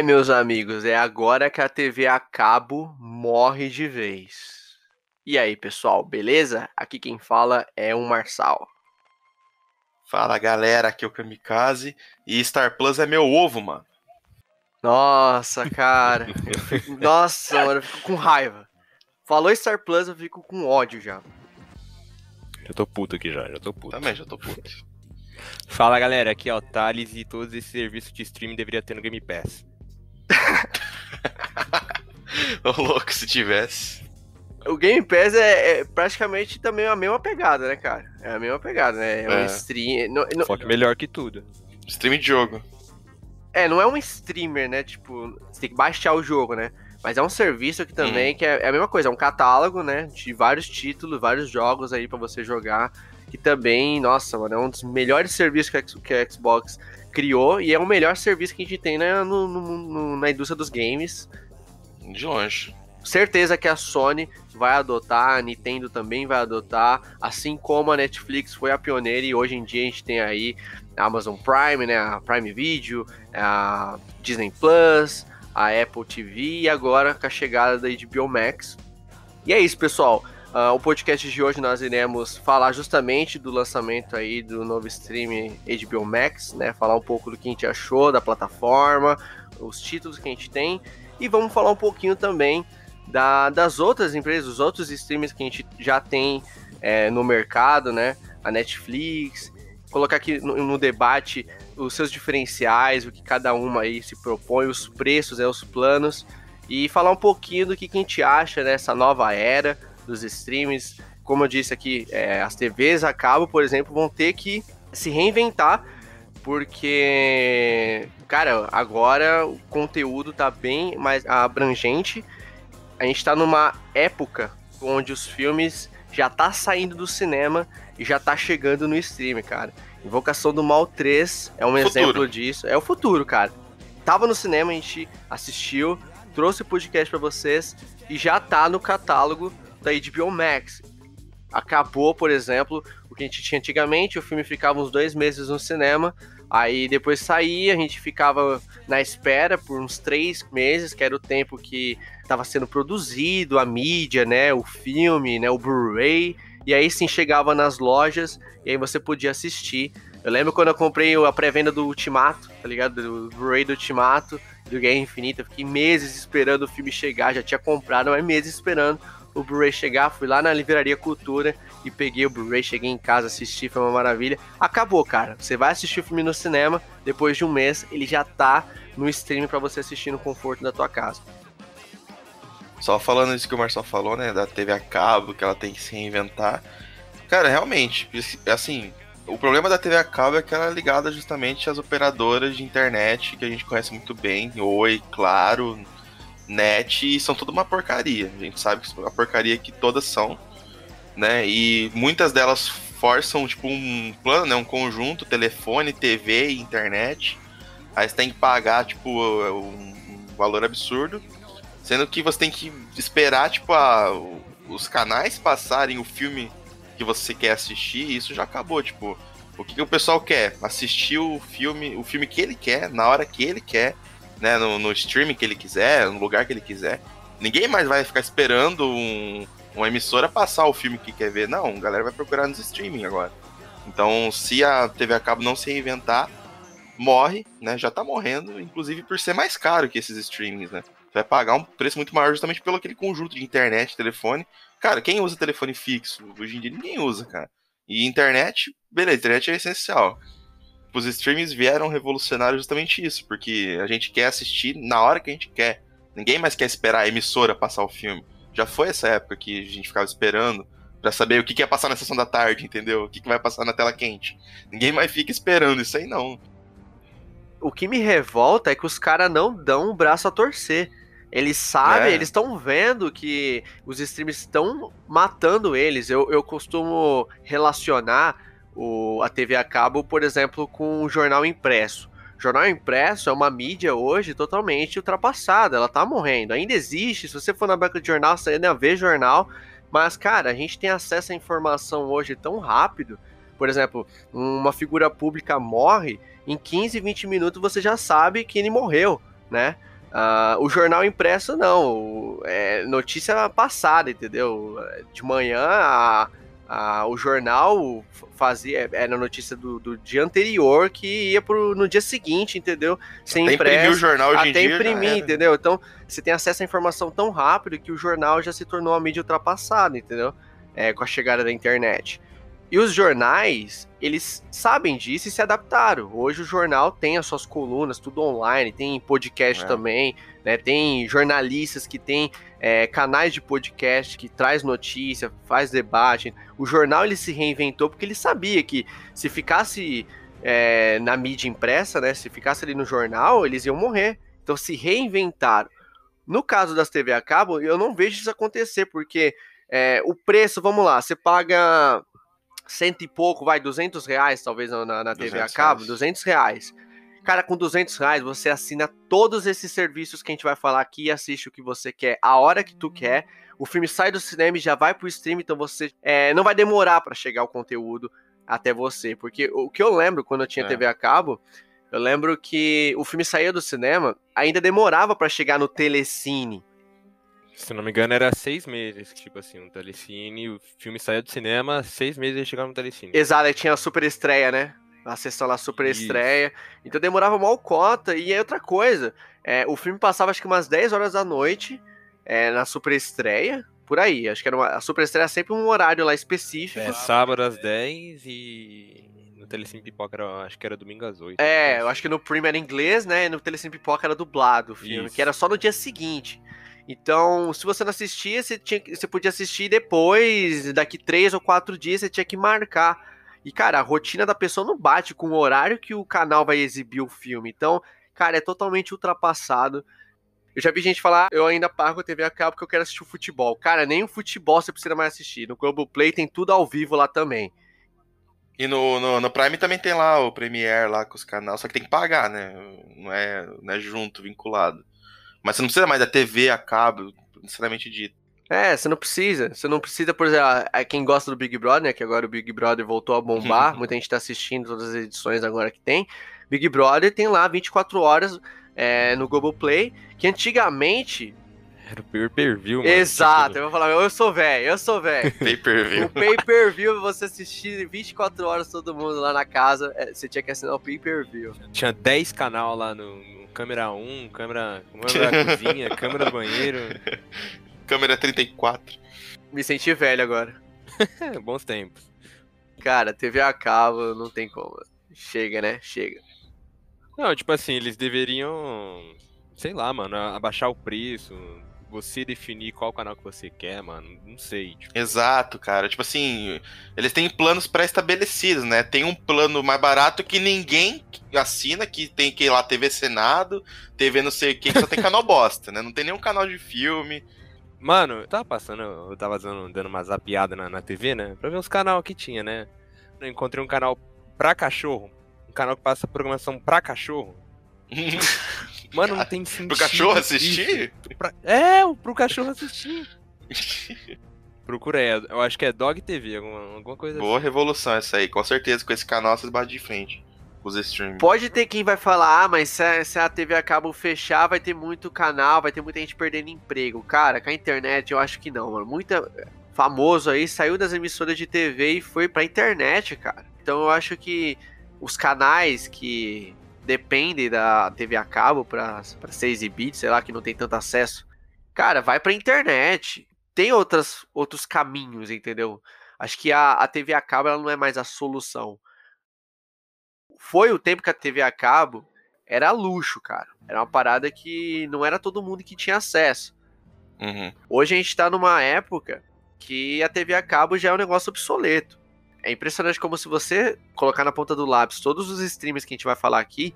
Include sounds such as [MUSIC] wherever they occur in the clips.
É, meus amigos, é agora que a TV a cabo morre de vez. E aí, pessoal, beleza? Aqui quem fala é o Marçal. Fala galera, aqui é o Kamikaze e Star Plus é meu ovo, mano. Nossa, cara. Fico... [LAUGHS] Nossa, mano, eu fico com raiva. Falou Star Plus, eu fico com ódio já. Já tô puto aqui já, já tô puto. Também já tô puto. Fala galera, aqui é o Thales e todos esses serviços de streaming deveria ter no Game Pass. [LAUGHS] Ô louco, se tivesse. O Game Pass é, é, praticamente também a mesma pegada, né, cara? É a mesma pegada, né? É, um É. stream. não- não- Só que melhor que tudo. Stream de jogo. é, não é um streamer, né? Tipo, você tem que baixar o jogo, né? Mas é um serviço que também que é, é a mesma coisa, é um catálogo, né? De vários títulos, vários jogos aí pra você jogar. Que também, nossa, mano, é um dos melhores serviços que a, que a Xbox criou e é o melhor serviço que a gente tem né, no- no- no- na indústria dos games. De longe. certeza que a Sony vai adotar, a Nintendo também vai adotar, assim como a Netflix foi a pioneira e hoje em dia a gente tem aí a Amazon Prime, né, a Prime Video, a Disney Plus, a Apple TV e agora com a chegada da HBO Max. E é isso, pessoal. Ah, o podcast de hoje nós iremos falar justamente do lançamento aí do novo stream HBO Max, né? Falar um pouco do que a gente achou da plataforma, os títulos que a gente tem e vamos falar um pouquinho também da- das outras empresas, os outros streams que a gente já tem é, no mercado, né? A Netflix, colocar aqui no, no debate os seus diferenciais, o que cada uma aí se propõe, os preços, né, os planos, e falar um pouquinho do que, que a gente acha nessa nova era dos streams. Como eu disse aqui, é, as TVs a cabo, por exemplo, vão ter que se reinventar, porque, cara, agora o conteúdo tá bem mais abrangente. A gente tá numa época onde os filmes já tá saindo do cinema e já tá chegando no stream, cara. Invocação do Mal 3 é um Futuro. exemplo disso. É o futuro, cara. Tava no cinema, a gente assistiu, trouxe o podcast pra vocês e já tá no catálogo da HBO Max. Acabou, por exemplo, o que a gente tinha antigamente, o filme ficava uns dois meses no cinema, aí depois saía, a gente ficava na espera por uns três meses, que era o tempo que estava sendo produzido, a mídia, né, o filme, né, o Blu-ray, e aí sim chegava nas lojas e aí você podia assistir. Eu lembro quando eu comprei a pré-venda do Ultimato, tá ligado? Do Blu-ray do Ultimato, do Guerra Infinita, fiquei meses esperando o filme chegar, já tinha comprado, mas meses esperando o Blu-ray chegar, fui lá na Livraria Cultura e peguei o Blu-ray, cheguei em casa, assisti, foi uma maravilha. Acabou, cara. Você vai assistir o filme no cinema, depois de um mês, ele já tá no stream pra você assistir no conforto da tua casa. Só falando isso que o Marcel falou, né? Da TV a cabo, que ela tem que se reinventar. Cara, realmente, assim, o problema da TV a cabo é que ela é ligada justamente às operadoras de internet que a gente conhece muito bem. Oi, Claro, Net, são tudo uma porcaria. A gente sabe que é uma porcaria que todas são, né? E muitas delas forçam, tipo, um plano, né? Um conjunto, telefone, TV internet. Aí você tem que pagar, tipo, um um valor absurdo. Sendo que você tem que esperar, tipo, a, os canais passarem o filme que você quer assistir e isso já acabou, tipo. O que, que o pessoal quer? Assistir o filme, o filme que ele quer, na hora que ele quer, né? No, no streaming que ele quiser, no lugar que ele quiser. Ninguém mais vai ficar esperando um- uma emissora passar o filme que quer ver. Não, a galera vai procurar nos streaming agora. Então, se a TV a cabo não se reinventar, morre, né? Já tá morrendo, inclusive por ser mais caro que esses streamings, né? Você vai pagar um preço muito maior justamente pelo aquele conjunto de internet, telefone. Cara, quem usa telefone fixo? Hoje em dia ninguém usa, cara. E internet, beleza, internet é essencial. Os streamings vieram revolucionar justamente isso, porque a gente quer assistir na hora que a gente quer. Ninguém mais quer esperar a emissora passar o filme. Já foi essa época que a gente ficava esperando pra saber o que, que ia passar na sessão da tarde, entendeu? O que, que vai passar na tela quente. Ninguém mais fica esperando isso aí, não. O que me revolta é que os caras não dão o braço a torcer. Eles sabem, É. eles estão vendo que os streams estão matando eles. Eu, eu costumo relacionar o, a TV a cabo, por exemplo, com o jornal impresso. Jornal impresso é uma mídia hoje totalmente ultrapassada, ela tá morrendo. Ainda existe, se você for na banca de jornal, você ainda vê jornal, mas, cara, a gente tem acesso à informação hoje tão rápido. Por exemplo, uma figura pública morre, em 15, 20 minutos você já sabe que ele morreu, né? Uh, o jornal impresso não, é notícia passada, entendeu? De manhã a, a, o jornal fazia era notícia do, do, dia anterior que ia pro, no dia seguinte, entendeu? Sem até impresso, imprimir o jornal hoje até imprimir, entendeu? Então você tem acesso à informação tão rápido que o jornal já se tornou uma mídia ultrapassada, entendeu? É, com a chegada da internet. E os jornais, eles sabem disso e se adaptaram. Hoje o jornal tem as suas colunas, tudo online, tem podcast é. também, né? Tem jornalistas que tem é, canais de podcast que traz notícia, faz debate. O jornal ele se reinventou porque ele sabia que se ficasse é, na mídia impressa, né? Se ficasse ali no jornal, eles iam morrer. Então se reinventaram. No caso das TV a cabo, eu não vejo isso acontecer, porque é, o preço, vamos lá, você paga cento e pouco, vai, 200 reais talvez na, na TV a cabo, reais. 200 reais. Cara, com 200 reais você assina todos esses serviços que a gente vai falar aqui e assiste o que você quer, a hora que tu quer. O filme sai do cinema e já vai pro stream, então você é, não vai demorar para chegar o conteúdo até você. Porque o que eu lembro quando eu tinha é. TV a cabo, eu lembro que o filme saía do cinema, ainda demorava para chegar no telecine. Se não me engano, era seis meses, tipo assim, um telecine, o filme saía do cinema, seis meses ele chegava no telecine. Exato, aí tinha a super estreia, né? A sessão lá super Isso. estreia. Então demorava mal cota. E é outra coisa, é, o filme passava acho que umas 10 horas da noite é, na super estreia. Por aí, acho que era uma, a super estreia sempre um horário lá específico. É, sábado às 10 e no Telecine Pipoca era, acho que era domingo às 8. É, eu acho que no Prime era inglês, né? E no Telecine Pipoca era dublado o filme, Isso. que era só no dia seguinte. Então, se você não assistia, você, tinha, você podia assistir depois, daqui três ou quatro dias, você tinha que marcar. E, cara, a rotina da pessoa não bate com o horário que o canal vai exibir o filme. Então, cara, é totalmente ultrapassado. Eu já vi gente falar, eu ainda pago a TV a cabo porque eu quero assistir o futebol. Cara, nem o futebol você precisa mais assistir. No Globoplay tem tudo ao vivo lá também. E no, no, no, Prime também tem lá o Premiere lá com os canais, só que tem que pagar, né? Não é, não é junto, vinculado. Mas você não precisa mais da TV a cabo, necessariamente dito. É, você não precisa. Você não precisa, por exemplo, a, quem gosta do Big Brother, né? Que agora o Big Brother voltou a bombar. [LAUGHS] muita gente tá assistindo todas as edições agora que tem. Big Brother tem lá 24 horas é, no Globoplay, que antigamente era o pay-per-view, mano. Exato, tipo... eu vou falar, eu sou velho, eu sou velho. [LAUGHS] pay-per-view. O pay-per-view, você assistir 24 horas todo mundo lá na casa, é, você tinha que assinar o pay-per-view. Tinha 10 canal lá no, câmera 1, câmera, câmera da [LAUGHS] cozinha, câmera do banheiro. Câmera 34. Me senti velho agora. [LAUGHS] Bons tempos. Cara, TV a cabo não tem como. Chega, né? Chega. Não, tipo assim, eles deveriam, sei lá, mano, abaixar o preço, você definir qual canal que você quer, mano, não sei. Tipo... Exato, cara. Tipo assim, eles têm planos pré-estabelecidos, né? Tem um plano mais barato que ninguém assina, que tem que ir lá TV Senado, TV não sei o que, que só tem canal [LAUGHS] bosta, né? Não tem nenhum canal de filme. Mano, eu tava passando, eu tava dando, dando uma zapiada na, na TV, né? Pra ver os canal que tinha, né? Eu encontrei um canal pra cachorro. Um canal que passa programação pra cachorro. [LAUGHS] Mano, não tem sentido. Pro cachorro assistir? Pra... É, pro cachorro assistir. [LAUGHS] Procura aí, eu acho que é Dog TV, alguma, alguma coisa Boa assim. revolução essa aí, com certeza, com esse canal vocês batem de frente. Os streams. Pode ter quem vai falar, ah, mas se a, se a TV acaba fechar, vai ter muito canal, vai ter muita gente perdendo emprego. Cara, com a internet eu acho que não, mano. Muita famoso aí saiu das emissoras de TV e foi pra internet, cara. Então eu acho que os canais que depende da TV a cabo para ser exibido, sei lá, que não tem tanto acesso. Cara, vai pra internet. Tem outras, outros caminhos, entendeu? Acho que a, a TV a cabo ela não é mais a solução. Foi o tempo que a TV a cabo era luxo, cara. Era uma parada que não era todo mundo que tinha acesso. Uhum. Hoje a gente tá numa época que a TV a cabo já é um negócio obsoleto. É impressionante como se você colocar na ponta do lápis todos os streams que a gente vai falar aqui,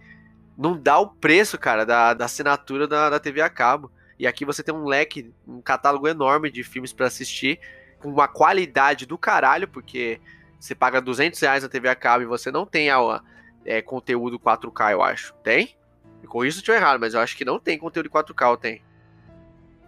não dá o preço, cara, da, da assinatura da, da TV a cabo. E aqui você tem um leque, um catálogo enorme de filmes para assistir, com uma qualidade do caralho, porque você paga 200 reais na TV a cabo e você não tem a, é, conteúdo 4K, eu acho. Tem? Com isso eu errado, mas eu acho que não tem conteúdo 4K, tem.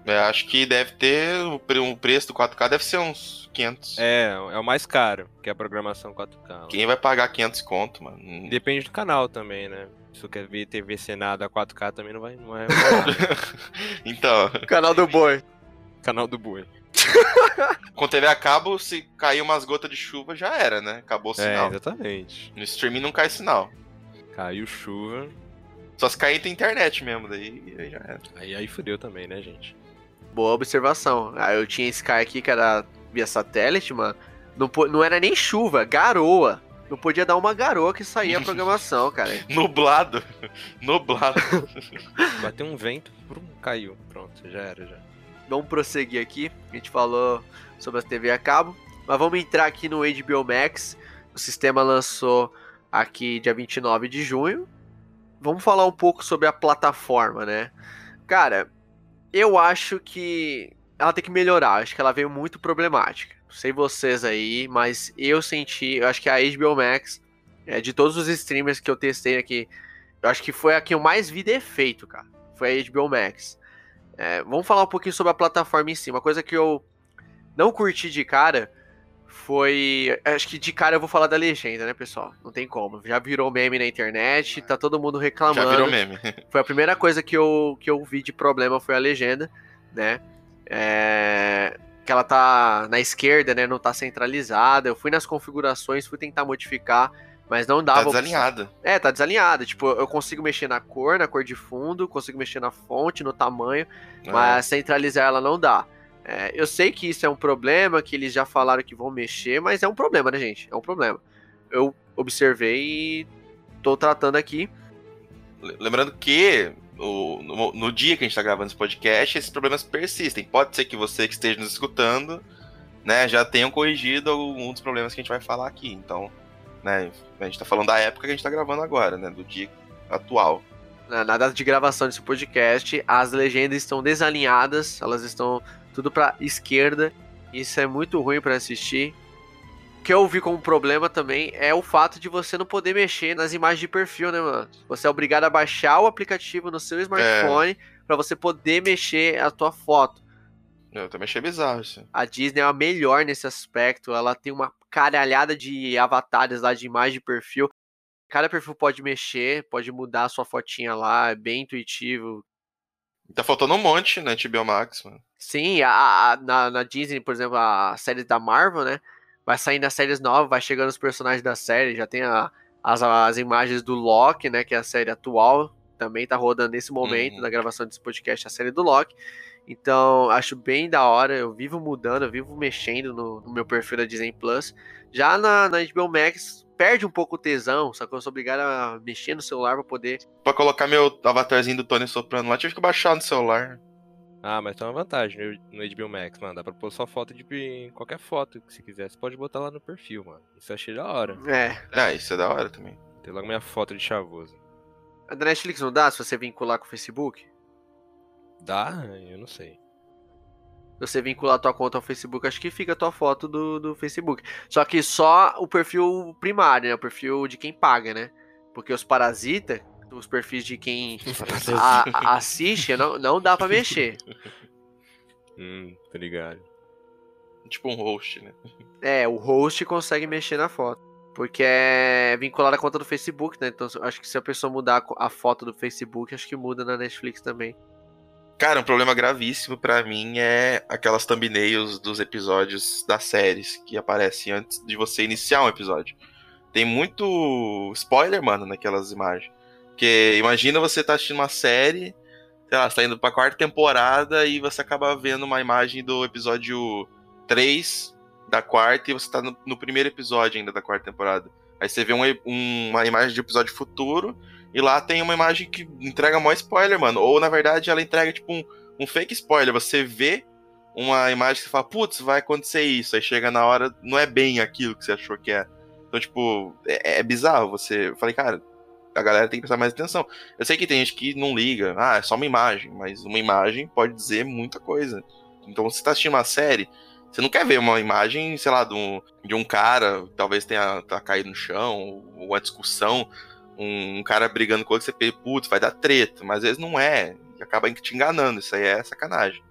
É, acho que deve ter. O pre- o preço do 4K deve ser uns 500. É, é o mais caro, que é a programação 4K. Quem vai pagar 500 conto, mano? Depende do canal também, né? Se você quer ver TV Senado a 4K também não vai. Não é [LAUGHS] então, Canal do Boi. canal do Boi. [LAUGHS] com TV a cabo, se cair umas gotas de chuva, já era, né? Acabou o É, sinal. exatamente. no streaming não cai sinal. Caiu chuva. Só se cair tem internet mesmo, daí aí já era. Aí, aí fudeu também, né, gente? Boa observação. Ah, eu tinha Sky aqui que era via satélite, mano. Não, não era nem chuva, garoa. Não podia dar uma garoa que saía a programação, cara. [LAUGHS] Nublado. Nublado. [LAUGHS] Bateu um vento, brum, caiu. Pronto, já era, já. Vamos prosseguir aqui. A gente falou sobre a TV a cabo. Mas vamos entrar aqui no HBO Max. O sistema lançou aqui dia 29 de junho. Vamos falar um pouco sobre a plataforma, né? Cara, eu acho que ela tem que melhorar. Acho que ela veio muito problemática. Não sei vocês aí, mas eu senti. Eu acho que a HBO Max, é, de todos os streamers que eu testei aqui, eu acho que foi a que eu mais vi defeito, cara. Foi a HBO Max. É, vamos falar um pouquinho sobre a plataforma em si. Uma coisa que eu não curti de cara foi. Acho que de cara eu vou falar da legenda, né, pessoal? Não tem como. Já virou meme na internet, tá todo mundo reclamando. já virou meme. [LAUGHS] Foi a primeira coisa que eu, que eu vi de problema foi a legenda, né? É, que ela tá na esquerda, né? Não tá centralizada. Eu fui nas configurações, fui tentar modificar, mas não dava. Tá desalinhada. É, tá desalinhada. Tipo, eu consigo mexer na cor, na cor de fundo, consigo mexer na fonte, no tamanho, É. mas centralizar ela não dá. É, eu sei que isso é um problema, que eles já falaram que vão mexer, mas é um problema, né, gente? É um problema. Eu observei e tô tratando aqui. Lembrando que o- no, no dia que a gente tá gravando esse podcast, esses problemas persistem. Pode ser que você que esteja nos escutando, né, já tenham corrigido algum dos problemas que a gente vai falar aqui. Então, né, a gente tá falando da época que a gente tá gravando agora, né, do dia atual. Na, na data de gravação desse podcast, as legendas estão desalinhadas, elas estão tudo pra esquerda. Isso é muito ruim pra assistir. O que eu vi como problema também é o fato de você não poder mexer nas imagens de perfil, né, mano? Você é obrigado a baixar o aplicativo no seu smartphone pra você poder mexer a tua foto. Eu também achei bizarro isso. A Disney é a melhor nesse aspecto. Ela tem uma caralhada de avatares lá de imagem de perfil. Cada perfil pode mexer, pode mudar a sua fotinha lá, é bem intuitivo. Tá faltando um monte na HBO Max, mano. Sim, a, a- na, na Disney, por exemplo, a série da Marvel, né? Vai saindo as séries novas, vai chegando os personagens da série, já tem a- as, as imagens do Loki, né? Que é a série atual, também tá rodando nesse momento Uhum. da gravação desse podcast, a série do Loki. Então, acho bem da hora, eu vivo mudando, eu vivo mexendo no, no meu perfil da Disney Plus. Já na, na HBO Max, perde um pouco o tesão, só que eu sou obrigado a mexer no celular pra poder. Pra colocar meu avatarzinho do Tony Soprano lá, tive que baixar no celular. Ah, mas tem uma vantagem no, HBO Max, mano. Dá pra pôr sua foto de qualquer foto que você quiser. Você pode botar lá no perfil, mano. Isso eu achei da hora. É, Ah, isso é da hora também. Tem logo minha foto de chavoso. a da Netflix não dá se você vincular com o Facebook? Dá? Eu não sei. você vincular a tua conta ao Facebook, acho que fica a tua foto do, do Facebook. Só que só o perfil primário, né? O perfil de quem paga, né? Porque os parasitas, os perfis de quem [LAUGHS] a- a- assiste, não, não dá pra mexer. [LAUGHS] Hum, tá ligado. Tipo um host, né? É, o host consegue mexer na foto. Porque é vinculado à conta do Facebook, né? Então acho que se a pessoa mudar a foto do Facebook, acho que muda na Netflix também. Cara, um problema gravíssimo pra mim é aquelas thumbnails dos episódios das séries que aparecem antes de você iniciar um episódio. Tem muito spoiler, mano, naquelas imagens. Porque imagina você tá assistindo uma série, sei lá, você tá indo pra quarta temporada e você acaba vendo uma imagem do episódio 3 da quarta e você tá no, no primeiro episódio ainda da quarta temporada. Aí você vê um um- uma imagem de episódio futuro e lá tem uma imagem que entrega maior spoiler, mano. Ou na verdade ela entrega tipo um, um fake spoiler. Você vê uma imagem que você fala, putz, vai acontecer isso. Aí chega na hora, não é bem aquilo que você achou que é. Então, tipo, é, é bizarro. Você. Eu falei, cara, a galera tem que prestar mais atenção. Eu sei que tem gente que não liga, ah, é só uma imagem, mas uma imagem pode dizer muita coisa. Então, se você tá assistindo uma série, você não quer ver uma imagem, sei lá, de um, de um cara, talvez tenha tá caído no chão, ou uma discussão, um, um cara brigando com outro, você pensa, putz, vai dar treta, mas às vezes não é, e acaba te enganando, isso aí é sacanagem.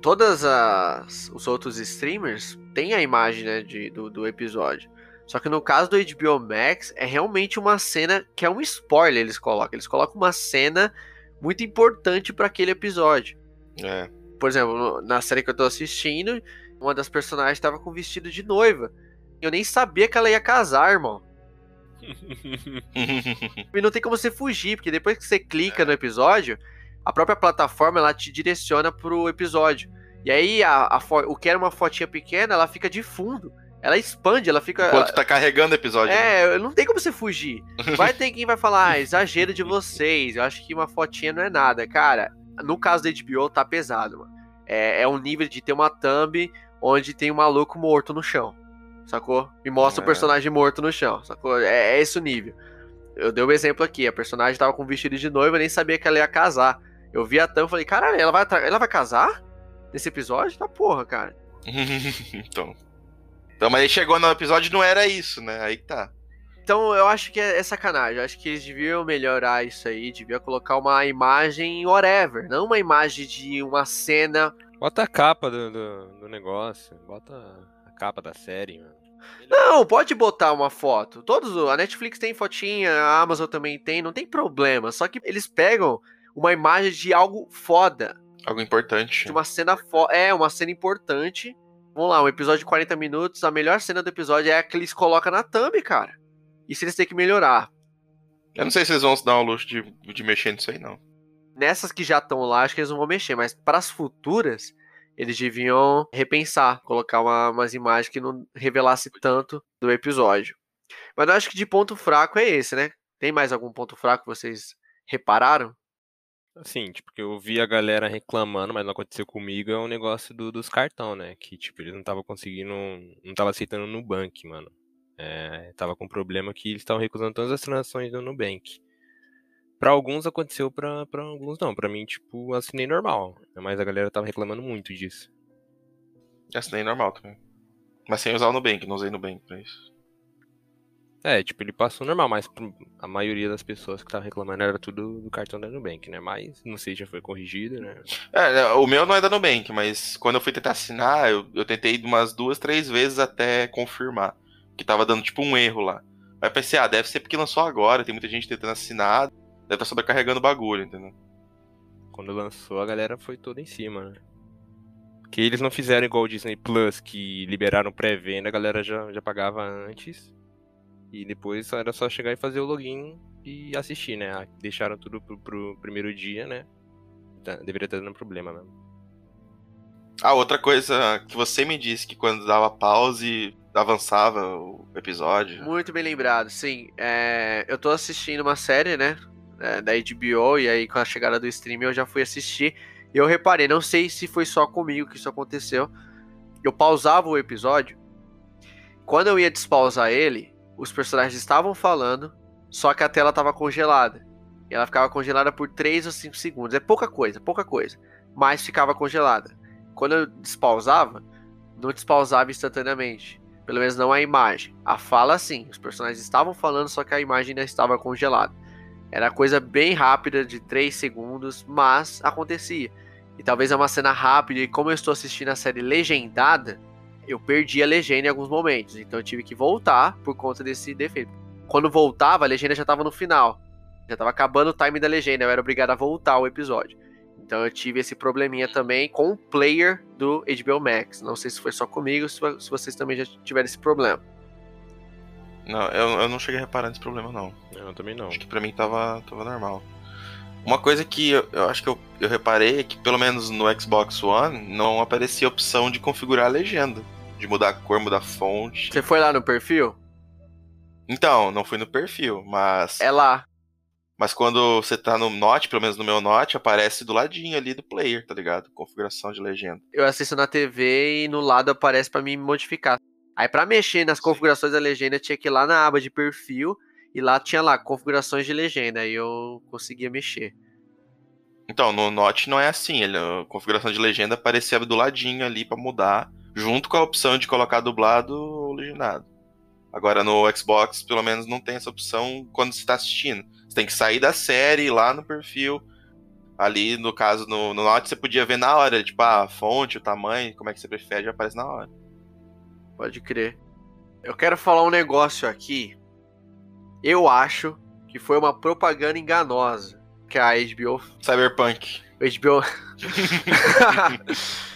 todas as os outros streamers têm a imagem né, de, do, do episódio. Só que no caso do HBO Max, é realmente uma cena que é um spoiler, eles colocam. Eles colocam uma cena muito importante para aquele episódio. É. Por exemplo, na série que eu tô assistindo, uma das personagens estava com vestido de noiva. Eu nem sabia que ela ia casar, irmão. [LAUGHS] e não tem como você fugir, porque depois que você clica no episódio, a própria plataforma ela te direciona pro episódio. E aí a, a o que era uma fotinha pequena, ela fica de fundo. Ela expande, ela fica. Enquanto tá carregando o episódio. É, né? não tem como você fugir. Vai [LAUGHS] ter quem vai falar, ah, exagero de vocês. Eu acho que uma fotinha não é nada. Cara, no caso da HBO tá pesado, mano. É, é um nível de ter uma thumb onde tem um maluco morto no chão. Sacou? E mostra é. o personagem morto no chão. Sacou? É, é esse o nível. Eu dei um exemplo aqui. A personagem tava com vestido de noiva, nem sabia que ela ia casar. Eu vi a thumb e falei, caralho, ela vai, ela vai casar? Nesse episódio? Tá porra, cara. [LAUGHS] então. Então, mas aí chegou no episódio não era isso, né? Aí que tá. Então eu acho que é, é sacanagem. Eu acho que eles deviam melhorar isso aí. Devia colocar uma imagem whatever. Não uma imagem de uma cena. Bota a capa do, do, do negócio. Bota a capa da série, mano. Não, pode botar uma foto. Todos, a Netflix tem fotinha, a Amazon também tem, não tem problema. Só que eles pegam uma imagem de algo foda. Algo importante. De uma cena foda. É, uma cena importante. Vamos lá, um episódio de 40 minutos. A melhor cena do episódio é a que eles colocam na thumb, cara. Isso eles têm que melhorar. Eu não sei se eles vão se dar o luxo de, de mexer nisso aí, não. Nessas que já estão lá, acho que eles não vão mexer, mas para as futuras, eles deviam repensar, colocar uma, umas imagens que não revelasse tanto do episódio. Mas eu acho que de ponto fraco é esse, né? Tem mais algum ponto fraco que vocês repararam? Assim, tipo, que eu vi a galera reclamando, mas não aconteceu comigo, é um negócio do, dos cartão, né? Que, tipo, eles não estavam conseguindo, não tava aceitando no Nubank, mano. É, tava com problema que eles estavam recusando todas as transações do Nubank. Pra alguns aconteceu, pra, pra alguns não. Pra mim, tipo, assinei normal. Mas a galera tava reclamando muito disso. Assinei normal também. Mas sem usar o Nubank, não usei Nubank pra isso. É, tipo, ele passou normal, mas a maioria das pessoas que estavam reclamando era tudo do cartão da Nubank, né? Mas não sei, já foi corrigido, né? É, é, o meu não é da Nubank, mas quando eu fui tentar assinar, eu, eu tentei umas duas, três vezes até confirmar. Que tava dando tipo um erro lá. Aí eu pensei, ah, deve ser porque lançou agora, tem muita gente tentando assinar, deve estar tá sobrecarregando o bagulho, entendeu? Quando lançou, a galera foi toda em cima, né? Que eles não fizeram igual o Disney Plus, que liberaram pré-venda, a galera já, já pagava antes. E depois era só chegar e fazer o login e assistir, né? Ah, deixaram tudo pro, pro primeiro dia, né? Tá, deveria estar dando problema mesmo. Ah, outra coisa que você me disse que quando dava pause avançava o episódio. Muito bem lembrado, sim. É, eu tô assistindo uma série, né? É, da HBO, e aí com a chegada do stream eu já fui assistir. E eu reparei, não sei se foi só comigo que isso aconteceu. Eu pausava o episódio. Quando eu ia despausar ele, os personagens estavam falando, só que a tela estava congelada. E ela ficava congelada por 3 ou 5 segundos. É pouca coisa, pouca coisa. Mas ficava congelada. Quando eu despausava, não despausava instantaneamente. Pelo menos não a imagem. A fala sim. Os personagens estavam falando, só que a imagem ainda estava congelada. Era coisa bem rápida, de 3 segundos, mas acontecia. E talvez é uma cena rápida, e como eu estou assistindo a série legendada, eu perdi a legenda em alguns momentos, então eu tive que voltar por conta desse defeito. Quando voltava, a legenda já estava no final. Já estava acabando o time da legenda, eu era obrigado a voltar ao episódio. Então eu tive esse probleminha também com o player do HBO Max. Não sei se foi só comigo, se vocês também já tiveram esse problema. Não, eu, eu não cheguei a reparar nesse problema, não. Eu também não. Acho que pra mim tava, tava normal. Uma coisa que eu, eu acho que eu, eu reparei é que, pelo menos no Xbox One, não aparecia a opção de configurar a legenda de mudar a cor, mudar a fonte. Você foi lá no perfil? Então, não fui no perfil, mas. É lá. Mas quando você tá no Note, pelo menos no meu Note, aparece do ladinho ali do player, tá ligado? Configuração de legenda. Eu assisto na TV e no lado aparece para mim modificar. Aí para mexer nas configurações da legenda, tinha que ir lá na aba de perfil e lá tinha lá configurações de legenda, aí eu conseguia mexer. Então, no Note não é assim, ele, a configuração de legenda aparecia do ladinho ali para mudar junto com a opção de colocar dublado ou legendado. Agora no Xbox, pelo menos, não tem essa opção quando você está assistindo. Você tem que sair da série, lá no perfil, Ali, no caso, no, no Note, você podia ver na hora, tipo, a fonte, o tamanho, como é que você prefere, já aparece na hora. Pode crer. Eu quero falar um negócio aqui. Eu acho que foi uma propaganda enganosa que a HBO. Cyberpunk. HBO. [LAUGHS] [LAUGHS]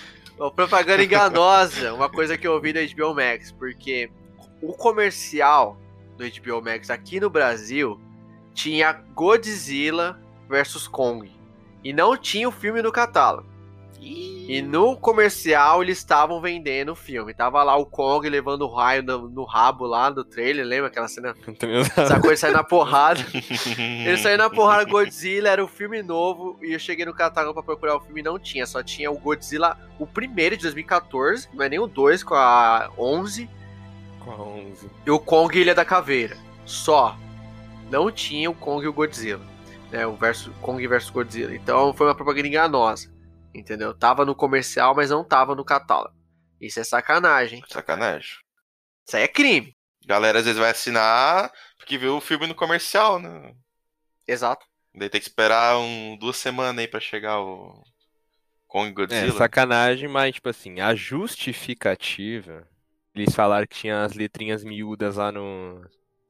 propaganda enganosa, uma coisa que eu ouvi da HBO Max, porque o comercial do HBO Max aqui no Brasil tinha Godzilla versus Kong. E não tinha o filme no catálogo. E no comercial eles estavam vendendo o filme. Tava lá o Kong levando o raio no, no rabo lá do trailer, lembra aquela cena? [LAUGHS] Essa coisa saindo na porrada. [LAUGHS] ele saiu na porrada Godzilla, era o filme novo. E eu cheguei no catálogo pra procurar o filme e não tinha. Só tinha o Godzilla, o primeiro de 2014, não é nem o 2, com a 11. Com a 11. E o Kong Ilha da Caveira. Só. Não tinha o Kong e o Godzilla. Né, o verso, Kong versus Godzilla. Então foi uma propaganda enganosa. Entendeu? Tava no comercial, mas não tava no catálogo. Isso é sacanagem. Sacanagem. Isso aí é crime. Galera às vezes vai assinar porque viu o filme no comercial, né? Exato. Daí tem que esperar um, duas semanas aí pra chegar o Kong É, Godzilla. sacanagem, mas, tipo assim, a justificativa. Eles falaram que tinha as letrinhas miúdas lá no.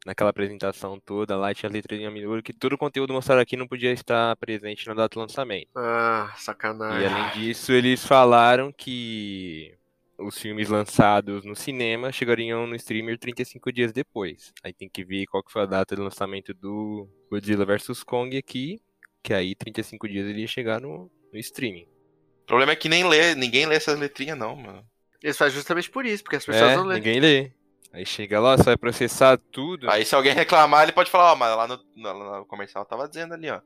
Naquela apresentação toda, lá tinha letrinhas miúdas, que todo o conteúdo mostrado aqui não podia estar presente na data do lançamento. Ah, E sacanagem. além disso, eles falaram que os filmes lançados no cinema chegariam no streamer 35 dias depois. Aí tem que ver qual que foi a data de lançamento do Godzilla vs Kong aqui, que aí 35 dias ele ia chegar no, no streaming. O problema é que nem lê, ninguém lê essas letrinhas, não, mano. Eles fazem justamente por isso, porque as pessoas É, não lêem. ninguém lê. Aí chega lá, você vai processar tudo. Aí se alguém reclamar, ele pode falar, ó, mas lá no, no- no comercial tava dizendo ali, ó.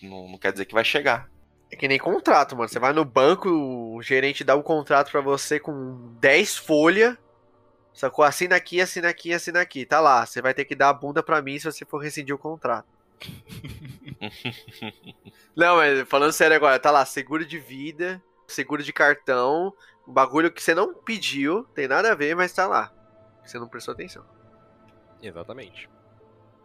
Não, não quer dizer que vai chegar. É que nem contrato, mano. Você vai no banco, o gerente dá um contrato pra você com 10 folhas. Sacou? Assina aqui, assina aqui, assina aqui. Tá lá. Você vai ter que dar a bunda pra mim se você for rescindir o contrato. [LAUGHS] Não, mas falando sério agora, tá lá, seguro de vida, seguro de cartão, um bagulho que você não pediu, tem nada a ver, mas tá lá. Você não prestou atenção. Exatamente.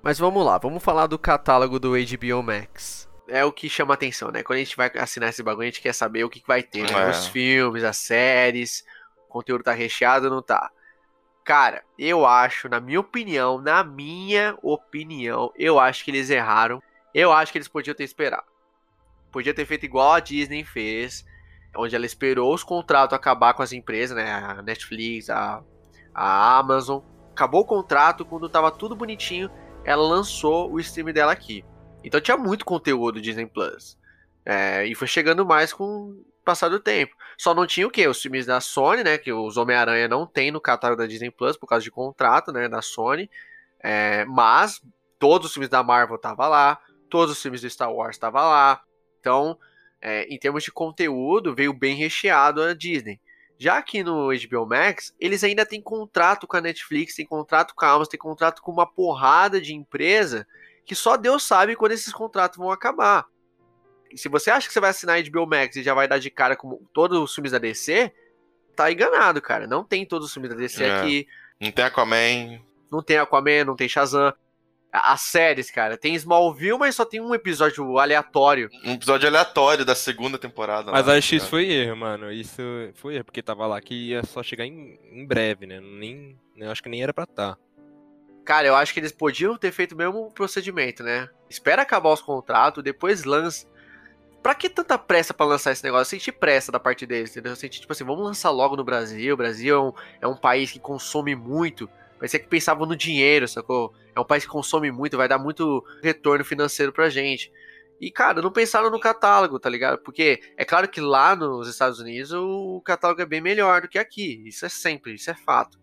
Mas vamos lá, vamos falar do catálogo do HBO Max. É o que chama atenção, né? Quando a gente vai assinar esse bagulho, a gente quer saber o que, que vai ter, né? É. Os filmes, as séries, o conteúdo tá recheado ou não tá. Cara, eu acho, na minha opinião, na minha opinião, eu acho que eles erraram. Eu acho que eles podiam ter esperado. Podia ter feito igual a Disney fez, onde ela esperou os contratos acabar com as empresas, né? A Netflix, a, a Amazon. Acabou o contrato, quando tava tudo bonitinho, ela lançou o stream dela aqui. Então tinha muito conteúdo Disney Plus. É, e foi chegando mais com o passar do tempo. Só não tinha o quê? Os filmes da Sony, né? Que os Homem-Aranha não tem no catálogo da Disney Plus por causa de contrato, né? Da Sony. É, mas todos os filmes da Marvel tava lá. Todos os filmes do Star Wars tava lá. Então, é, em termos de conteúdo, veio bem recheado a Disney. Já aqui no HBO Max, eles ainda têm contrato com a Netflix, tem contrato com a Amazon, tem contrato com uma porrada de empresa que só Deus sabe quando esses contratos vão acabar. E se você acha que você vai assinar a HBO Max e já vai dar de cara com todos os filmes da DC, tá enganado, cara. Não tem todos os filmes da DC É. aqui. Não tem Aquaman. Não tem Aquaman, não tem Shazam. A- As séries, cara, tem Smallville, mas só tem um episódio aleatório. Um episódio aleatório da segunda temporada. Mas lá, acho que isso né? foi erro, mano. Isso foi erro, porque tava lá que ia só chegar em, em breve, né? Nem, eu acho que nem era pra tá. Cara, eu acho que eles podiam ter feito o mesmo procedimento, né? Espera acabar os contratos, depois lança. Pra que tanta pressa pra lançar esse negócio? Eu senti pressa da parte deles, entendeu? Eu senti, tipo assim, vamos lançar logo no Brasil. O Brasil é um, é um país que consome muito. Parecia que pensava no dinheiro, sacou? É um país que consome muito, vai dar muito retorno financeiro pra gente. E, cara, não pensaram no catálogo, tá ligado? Porque é claro que lá nos Estados Unidos o catálogo é bem melhor do que aqui. Isso é sempre, isso é fato.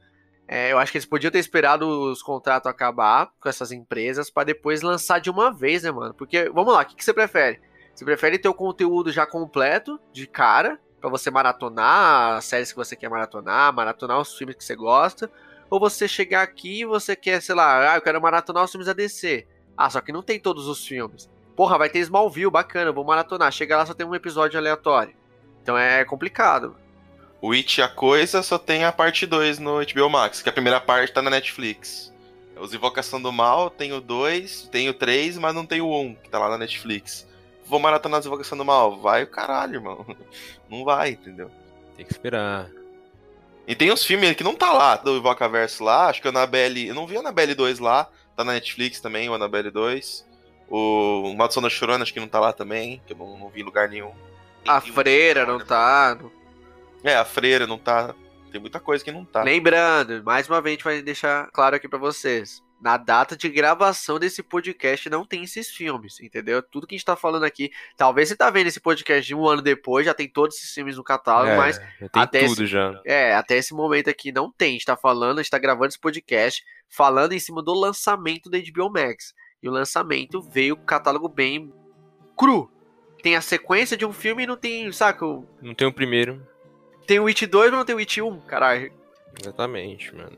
É, eu acho que eles podiam ter esperado os contratos acabar com essas empresas pra depois lançar de uma vez, né, mano? Porque, vamos lá, o que, que você prefere? Você prefere ter o conteúdo já completo, de cara, pra você maratonar as séries que você quer maratonar, maratonar os filmes que você gosta, ou você chegar aqui e você quer, sei lá, ah, eu quero maratonar os filmes da DC. Ah, só que não tem todos os filmes. Porra, vai ter Smallville, bacana, vou maratonar. Chega lá, só tem um episódio aleatório. Então é complicado. O It a Coisa só tem a parte 2 no HBO Max, que a primeira parte tá na Netflix. Os Invocação do Mal tem o 2, tem o 3, mas não tem o 1, que tá lá na Netflix. vou maratonar as Invocação do Mal. Vai o caralho, irmão. [LAUGHS] Não vai, entendeu? Tem que esperar. E tem uns filmes que não tá lá, do Invocaverso lá, acho que a Annabelle. Eu não vi a Annabelle 2 lá, tá na Netflix também, o Annabelle 2. O Maldição da Chorona acho que não tá lá também, que eu não, não vi em lugar nenhum. A Tem freira muito- não tá. É, a freira não tá. Tem muita coisa que não tá. Lembrando, mais uma vez a gente vai deixar claro aqui pra vocês. Na data de gravação desse podcast não tem esses filmes, entendeu? Tudo que a gente tá falando aqui. Talvez você tá vendo esse podcast de um ano depois, já tem todos esses filmes no catálogo, É, mas até tudo já. É, até esse momento aqui não tem. A gente tá falando, a gente tá gravando esse podcast falando em cima do lançamento da HBO Max. E o lançamento veio com o catálogo bem cru. Tem a sequência de um filme e não tem, saca? Não tem o primeiro. Tem o It 2, mas não tem o It 1, caralho. Exatamente, mano.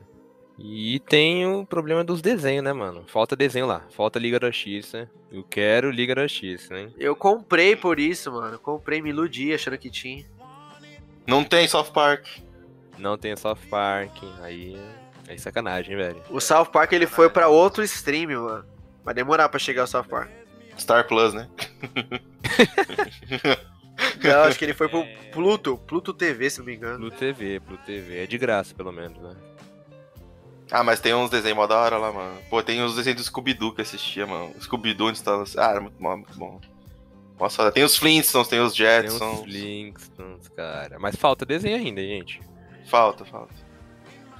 E tem o problema dos desenhos, né, mano? Falta desenho lá. Falta Liga da Justiça. Eu quero Liga da Justiça, hein? Eu comprei por isso, mano. Comprei, me iludi achando que tinha. Não tem South Park. Não tem South Park. Aí. Aí sacanagem, velho. O South Park ele foi pra outro stream, mano. Vai demorar pra chegar o South Park. Star Plus, né? [LAUGHS] Não, acho que ele foi pro Pluto, Pluto TV, se não me engano. Pro TV, pro TV. É de graça, pelo menos, né? Ah, mas tem uns desenhos mó da hora lá, mano. Pô, tem os desenhos do Scooby-Doo que eu assistia, mano. Scooby-Doo onde tava... Ah, era muito bom, muito bom. Nossa, tem os Flintstones, tem os Tem Jetsons. uns Flintstones, cara. Mas falta desenho ainda, gente. Falta, falta.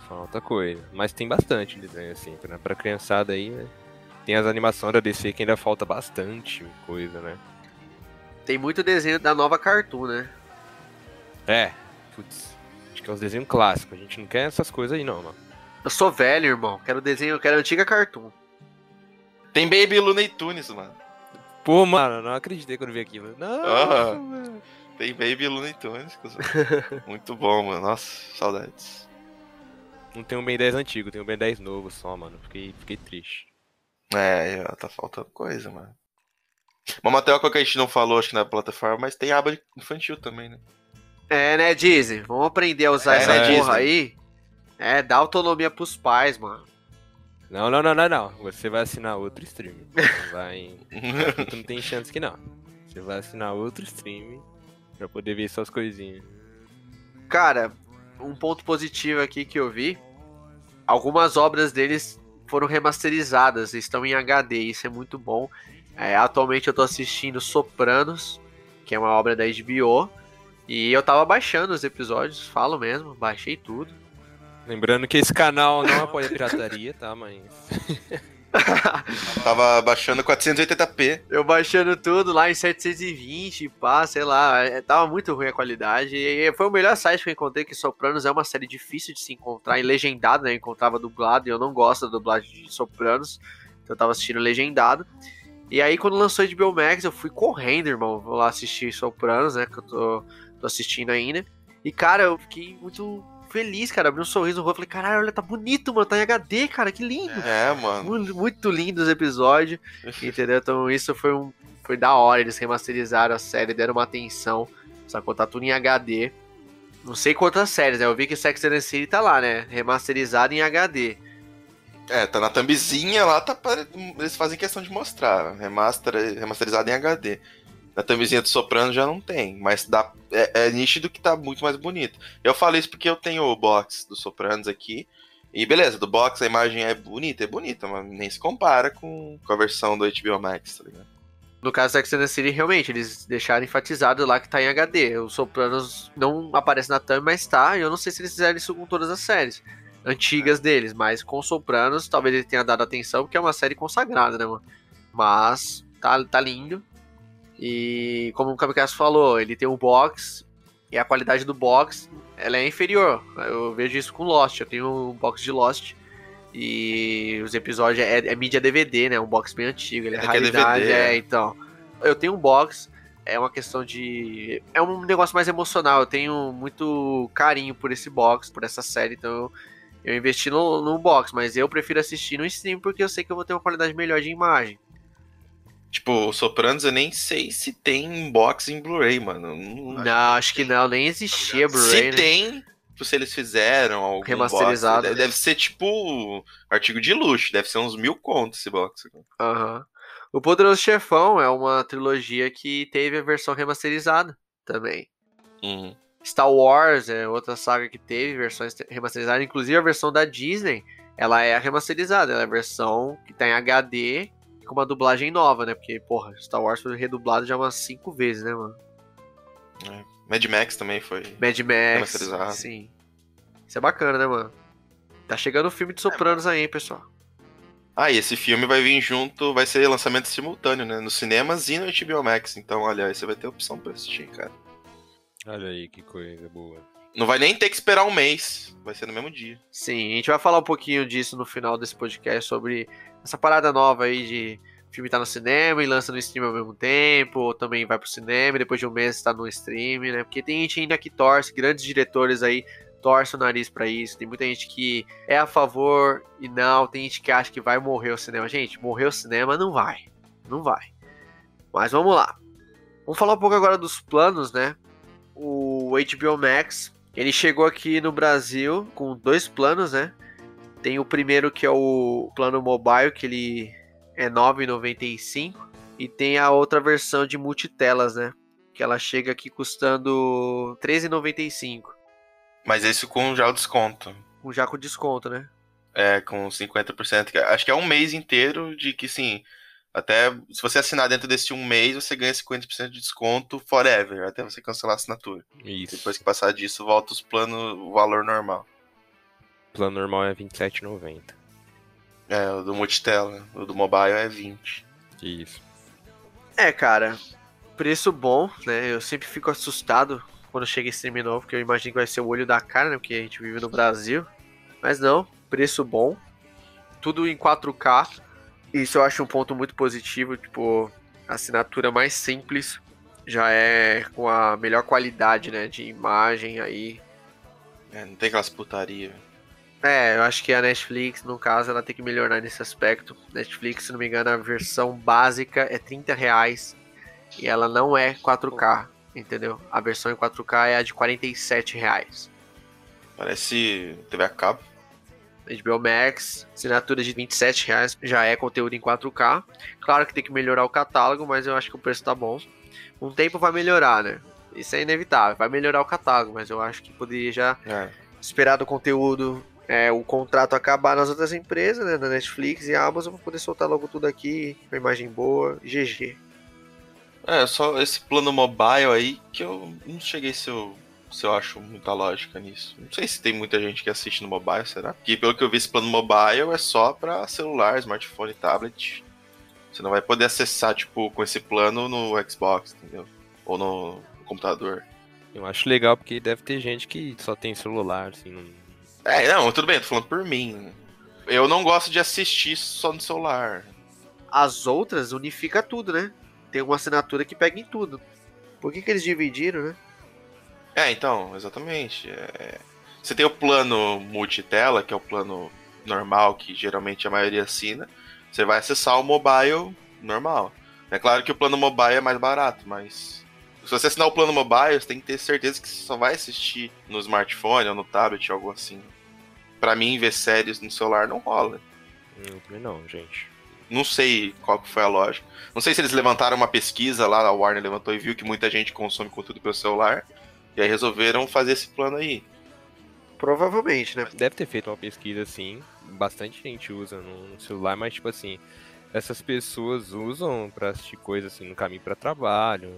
Falta coisa. Mas tem bastante desenho, assim, pra, pra criançada aí, né? Tem as animações da DC que ainda falta bastante coisa, né? Tem muito desenho da nova Cartoon, né? É. Putz. Acho que é os desenhos clássicos. A gente não quer essas coisas aí, não, mano. Eu sou velho, irmão. Quero desenho, eu quero antiga Cartoon. Tem Baby Looney Tunes, mano. Pô, mano, não acreditei quando vi aquilo. Não, Ah. mano. Tem Baby Looney Tunes. [LAUGHS] muito bom, mano. Nossa, saudades. Não tem um Ben 10 antigo, tem um Ben 10 novo só, mano. Fiquei, fiquei triste. É, ó, tá faltando coisa, mano. Mamateoca que a gente não falou, acho que na plataforma, mas tem aba infantil também, né? É, né, Disney? Vamos aprender a usar É, essa né, porra Disney? aí. É, dá autonomia pros pais, mano. Não, não, não, não, não. Você vai assinar outro stream. [LAUGHS] Vai. Tu não tem chance que não. Você vai assinar outro stream pra poder ver suas coisinhas. Cara, um ponto positivo aqui que eu vi. Algumas obras deles foram remasterizadas, estão em HD, isso é muito bom. É, atualmente eu tô assistindo Sopranos, que é uma obra da HBO. E eu tava baixando os episódios, falo mesmo, baixei tudo. Lembrando que esse canal não apoia pirataria, tá? Mas. [LAUGHS] Tava baixando 480p. Eu baixando tudo lá em 720, pá, sei lá, é, tava muito ruim a qualidade. E foi o melhor site que eu encontrei, que Sopranos é uma série difícil de se encontrar, e legendado, né? Eu encontrava dublado, e eu não gosto da dublagem de Sopranos, então eu tava assistindo legendado. E aí, quando lançou HBO Max, eu fui correndo, irmão, vou lá assistir Sopranos, né? Que eu tô, tô assistindo ainda. E, cara, eu fiquei muito feliz, cara, abri um sorriso no rosto, falei, caralho, olha, tá bonito, mano, tá em HD, cara, que lindo. É, mano. Muito, muito lindo os episódios, [LAUGHS] entendeu? Então isso foi um foi da hora, eles remasterizaram a série, deram uma atenção, sacou? Tá tudo em HD. Não sei quantas séries, né? Eu vi que Sex and the City tá lá, né? Remasterizado em HD. É, tá na thumbzinha lá, tá pare- eles fazem questão de mostrar. Remaster, remasterizado em HD. Na thumbzinha do Soprano já não tem, mas dá, é, é nítido que tá muito mais bonito. Eu falei isso porque eu tenho o box do Sopranos aqui. E beleza, do box a imagem é bonita, é bonita, mas nem se compara com, com a versão do HBO Max, tá ligado? No caso Sex and the City, realmente, eles deixaram enfatizado lá que tá em HD. O Sopranos não aparece na thumb, mas tá. E eu não sei se eles fizeram isso com todas as séries antigas deles, mas com Sopranos, talvez ele tenha dado atenção, porque é uma série consagrada, né, mano? Mas tá, tá lindo. E como o Kamikaze falou, ele tem um box e a qualidade do box ela é inferior. Eu vejo isso com Lost. Eu tenho um box de Lost e os episódios é, é mídia DVD, né? Um box bem antigo. Ele é, É é raridade, DVD, é, é. então. Eu tenho um box, é uma questão de. É um negócio mais emocional. Eu tenho muito carinho por esse box, por essa série, então eu, eu investi no, no box, mas eu prefiro assistir no stream porque eu sei que eu vou ter uma qualidade melhor de imagem. Tipo, o Sopranos eu nem sei se tem box em Blu-ray, mano. Não- Não, acho que não, nem existia Blu-ray. Se né? tem, tipo, se eles fizeram algum Remasterizado. box, deve, deve ser tipo artigo de luxo, deve ser uns mil contos esse box. Aham. O Poderoso Chefão é uma trilogia que teve a versão remasterizada também. Uhum. Star Wars é outra saga que teve versões remasterizadas, inclusive a versão da Disney, ela é remasterizada, ela é a versão que tá em HD com uma dublagem nova, né? Porque, porra, Star Wars foi redublado já umas cinco vezes, né, mano? É. Mad Max também foi. Mad Max. Sim. Isso é bacana, né, mano? Tá chegando o filme de Sopranos aí, hein, pessoal. Ah, e esse filme vai vir junto, vai ser lançamento simultâneo, né? Nos cinemas e no HBO Max. Então, olha, aí você vai ter opção pra assistir, cara. Olha aí que coisa boa. Não vai nem ter que esperar um mês, vai ser no mesmo dia. Sim, a gente vai falar um pouquinho disso no final desse podcast sobre essa parada nova aí de filme tá no cinema e lança no stream ao mesmo tempo, ou também vai pro cinema e depois de um mês está no stream, né? Porque tem gente ainda que torce, grandes diretores aí torce o nariz para isso. Tem muita gente que é a favor e não, tem gente que acha que vai morrer o cinema. Gente, morrer o cinema não vai. Não vai. Mas vamos lá. Vamos falar um pouco agora dos planos, né? o HBO Max. Ele chegou aqui no Brasil com dois planos, né? Tem o primeiro que é o plano mobile, que ele é R$ 9,95. E tem a outra versão de multitelas, né? Que ela chega aqui custando R$ 13,95. Mas esse com já o desconto. Com já com desconto, né? É, com 50%. Acho que é um mês inteiro de que, sim, até se você assinar dentro desse um mês, você ganha 50% de desconto forever, até você cancelar a assinatura. Isso. Depois que passar disso, volta os planos, o valor normal. O plano normal é R$27,90. É, o do multitela. O do mobile é 20. Isso. É, cara, preço bom, né? Eu sempre fico assustado quando chega esse stream novo, porque eu imagino que vai ser o olho da cara, né? Porque a gente vive no Brasil. Mas não, preço bom. Tudo em 4K isso eu acho um ponto muito positivo, tipo, a assinatura mais simples já é com a melhor qualidade, né, de imagem aí. É, não tem aquelas putaria. É, eu acho que a Netflix, no caso, ela tem que melhorar nesse aspecto. Netflix, se não me engano, a versão básica é 30 reais e ela não é 4K, entendeu? A versão em 4K é a de 47 reais. Parece TV a cabo. HBO Max, assinatura de 27 reais já é conteúdo em 4K. Claro que tem que melhorar o catálogo, mas eu acho que o preço tá bom. Um tempo vai melhorar, né? Isso é inevitável, vai melhorar o catálogo, mas eu acho que poderia já é. esperar do conteúdo, é, o contrato acabar nas outras empresas, né? Na Netflix e Amazon, pra poder soltar logo tudo aqui, com imagem boa, GG. É, só esse plano mobile aí que eu não cheguei ser o se eu acho muita lógica nisso. Não sei se tem muita gente que assiste no mobile, será? Porque pelo que eu vi, esse plano mobile é só para celular, smartphone, tablet. Você não vai poder acessar, tipo, com esse plano no Xbox, entendeu? Ou no computador. Eu acho legal porque deve ter gente que só tem celular, assim. Não... É, não, tudo bem, tô falando por mim. Eu não gosto de assistir só no celular. As outras unifica tudo, né? Tem uma assinatura que pega em tudo. Por que, que eles dividiram, né? É, então, exatamente. É... Você tem o plano multitela, que é o plano normal, que geralmente a maioria assina. Você vai acessar o mobile normal. É claro que o plano mobile é mais barato, mas se você assinar o plano mobile, você tem que ter certeza que você só vai assistir no smartphone ou no tablet, algo assim. Para mim, ver séries no celular não rola. Não, não, gente. Não sei qual que foi a lógica. Não sei se eles levantaram uma pesquisa lá, a Warner levantou e viu que muita gente consome conteúdo pelo celular. E aí resolveram fazer esse plano aí. Provavelmente, né? Deve ter feito uma pesquisa assim. Bastante gente usa no celular, mas tipo assim, essas pessoas usam para assistir coisas assim no caminho para trabalho,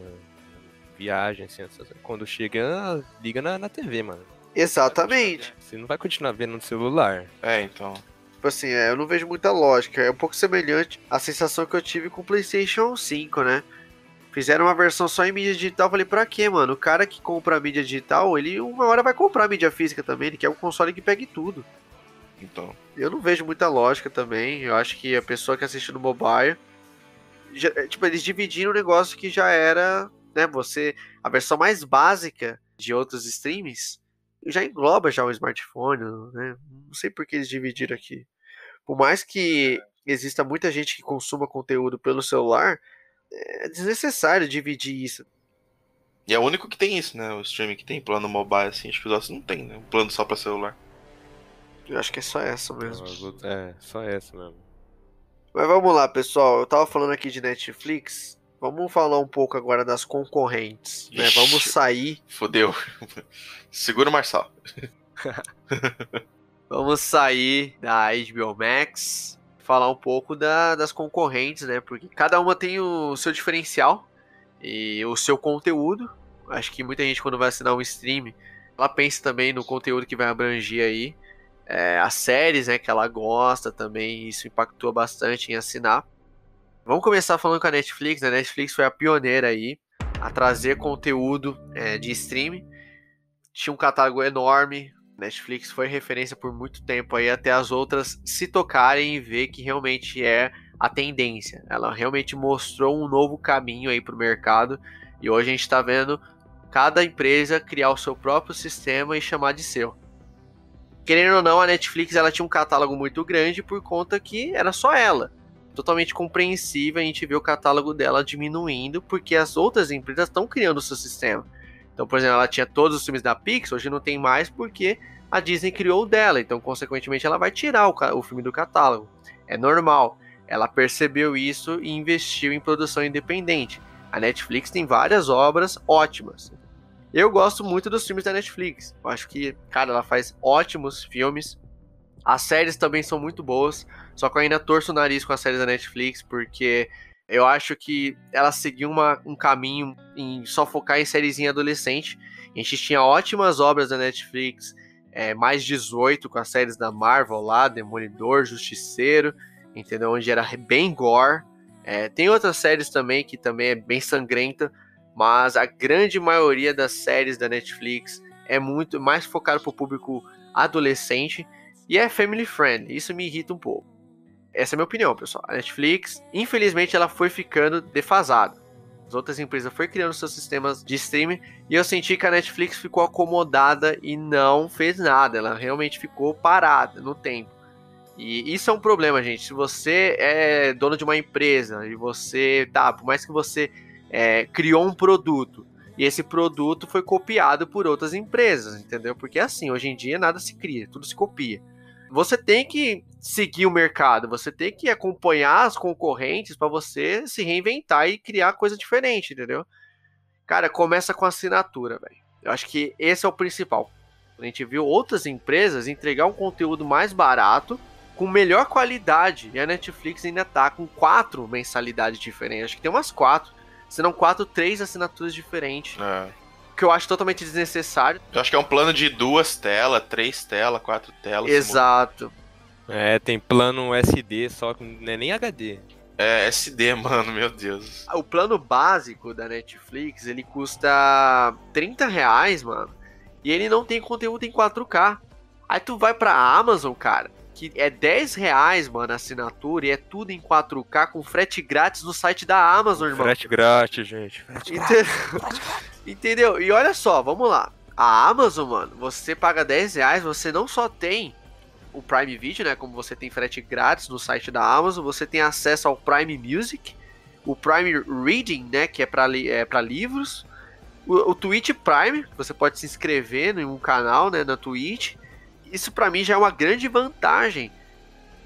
viagem, assim, quando chega, liga na, na TV, mano. Exatamente. Você não vai continuar vendo no celular. É, então. Tipo assim, é, eu não vejo muita lógica. É um pouco semelhante à sensação que eu tive com o PlayStation 5, né? Fizeram uma versão só em mídia digital. Falei, pra quê, mano? O cara que compra a mídia digital, ele uma hora vai comprar a mídia física também. Ele quer um console que pegue tudo. Então. Eu não vejo muita lógica também. Eu acho que a pessoa que assiste no mobile. Já, é, tipo, eles dividiram um negócio que já era. Né, você. A versão mais básica de outros streams já engloba já o smartphone. Né? Não sei por que eles dividiram aqui. Por mais que exista muita gente que consuma conteúdo pelo celular é desnecessário dividir isso. E é o único que tem isso, né? O streaming que tem plano mobile, assim, acho que os outros não tem, né? Um plano só pra celular. Eu acho que é só essa mesmo. É, só essa mesmo. Mas vamos lá, pessoal. Eu tava falando aqui de Netflix. Vamos falar um pouco agora das concorrentes. Né? Vamos sair. Fodeu. [LAUGHS] Segura o Marçal. [LAUGHS] Vamos sair da HBO Max, falar um pouco da, das concorrentes, né? Porque cada uma tem o seu diferencial e o seu conteúdo. Acho que muita gente, quando vai assinar um stream, ela pensa também no conteúdo que vai abranger aí. É, as séries né, que ela gosta também, isso impactou bastante em assinar. Vamos começar falando com a Netflix. Né? A Netflix foi a pioneira aí a trazer conteúdo é, de streaming. Tinha um catálogo enorme. Netflix foi referência por muito tempo aí até as outras se tocarem e ver que realmente é a tendência. Ela realmente mostrou um novo caminho aí para o mercado e hoje a gente está vendo cada empresa criar o seu próprio sistema e chamar de seu. Querendo ou não, a Netflix ela tinha um catálogo muito grande por conta que era só ela. Totalmente compreensível a gente vê o catálogo dela diminuindo porque as outras empresas estão criando o seu sistema. Então, por exemplo, ela tinha todos os filmes da Pixar, hoje não tem mais porque a Disney criou o dela. Então, consequentemente, ela vai tirar o, o filme do catálogo. É normal. Ela percebeu isso e investiu em produção independente. A Netflix tem várias obras ótimas. Eu gosto muito dos filmes da Netflix. Eu acho que, cara, ela faz ótimos filmes. As séries também são muito boas. Só que eu ainda torço o nariz com as séries da Netflix, porque eu acho que ela seguiu uma, um caminho em só focar em sériezinha adolescente. A gente tinha ótimas obras da Netflix, é, mais 18 com as séries da Marvel lá, Demolidor, Justiceiro entendeu? Onde era bem gore. É, tem outras séries também que também é bem sangrenta, mas a grande maioria das séries da Netflix é muito mais focado para o público adolescente e é family friendly. Isso me irrita um pouco. Essa é a minha opinião, pessoal. A Netflix, infelizmente, ela foi ficando defasada. As outras empresas foram criando seus sistemas de streaming e eu senti que a Netflix ficou acomodada e não fez nada. Ela realmente ficou parada no tempo. E isso é um problema, gente. Se você é dono de uma empresa e você, tá, por mais que você é, criou um produto e esse produto foi copiado por outras empresas, entendeu? Porque é assim, hoje em dia nada se cria, tudo se copia. Você tem que seguir o mercado, você tem que acompanhar as concorrentes para você se reinventar e criar coisa diferente, entendeu? Cara, começa com assinatura, velho. Eu acho que esse é o principal. A gente viu outras empresas entregar um conteúdo mais barato com melhor qualidade. E a Netflix ainda tá com quatro mensalidades diferentes. Acho que tem umas quatro. Se não quatro, três assinaturas diferentes. É. Que eu acho totalmente desnecessário. Eu acho que é um plano de duas telas, três telas, quatro telas. Exato. É, tem plano SD, só que não é nem HD. É, SD, mano, meu Deus. O plano básico da Netflix, ele custa 30 reais, mano. E ele não tem conteúdo em 4K. Aí tu vai pra Amazon, cara que é 10 reais, mano, a assinatura e é tudo em 4K com frete grátis no site da Amazon, irmão. Frete grátis, gente. Frete grátis. [LAUGHS] Entendeu? E olha só, vamos lá. A Amazon, mano, você paga 10 reais, você não só tem o Prime Video, né? Como você tem frete grátis no site da Amazon, você tem acesso ao Prime Music, o Prime Reading, né? Que é para é pra livros, o, o Twitch Prime, você pode se inscrever em um canal, né? Na Twitch isso para mim já é uma grande vantagem.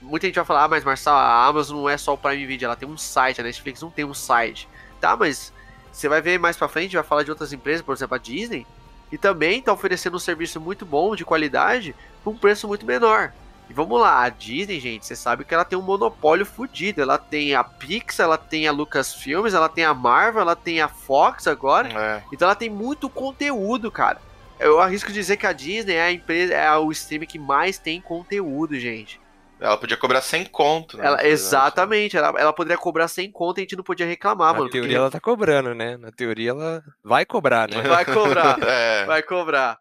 Muita gente vai falar, ah, mas Marcelo, a Amazon não é só o Prime Video, ela tem um site, a Netflix não tem um site. Tá, mas você vai ver mais pra frente, vai falar de outras empresas, por exemplo, a Disney, e também tá oferecendo um serviço muito bom, de qualidade, por um preço muito menor. E vamos lá, a Disney, gente, você sabe que ela tem um monopólio fodido. Ela tem a Pixar, ela tem a Lucasfilmes, ela tem a Marvel, ela tem a Fox agora. É. Então ela tem muito conteúdo, cara. Eu arrisco dizer que a Disney é a empresa, é o stream que mais tem conteúdo, gente. Ela podia cobrar sem conto, né? Ela, exatamente, ela, ela poderia cobrar sem conto e a gente não podia reclamar, Na mano. Na teoria porque... ela tá cobrando, né? Na teoria ela vai cobrar, né? Vai cobrar, [LAUGHS] é. vai cobrar.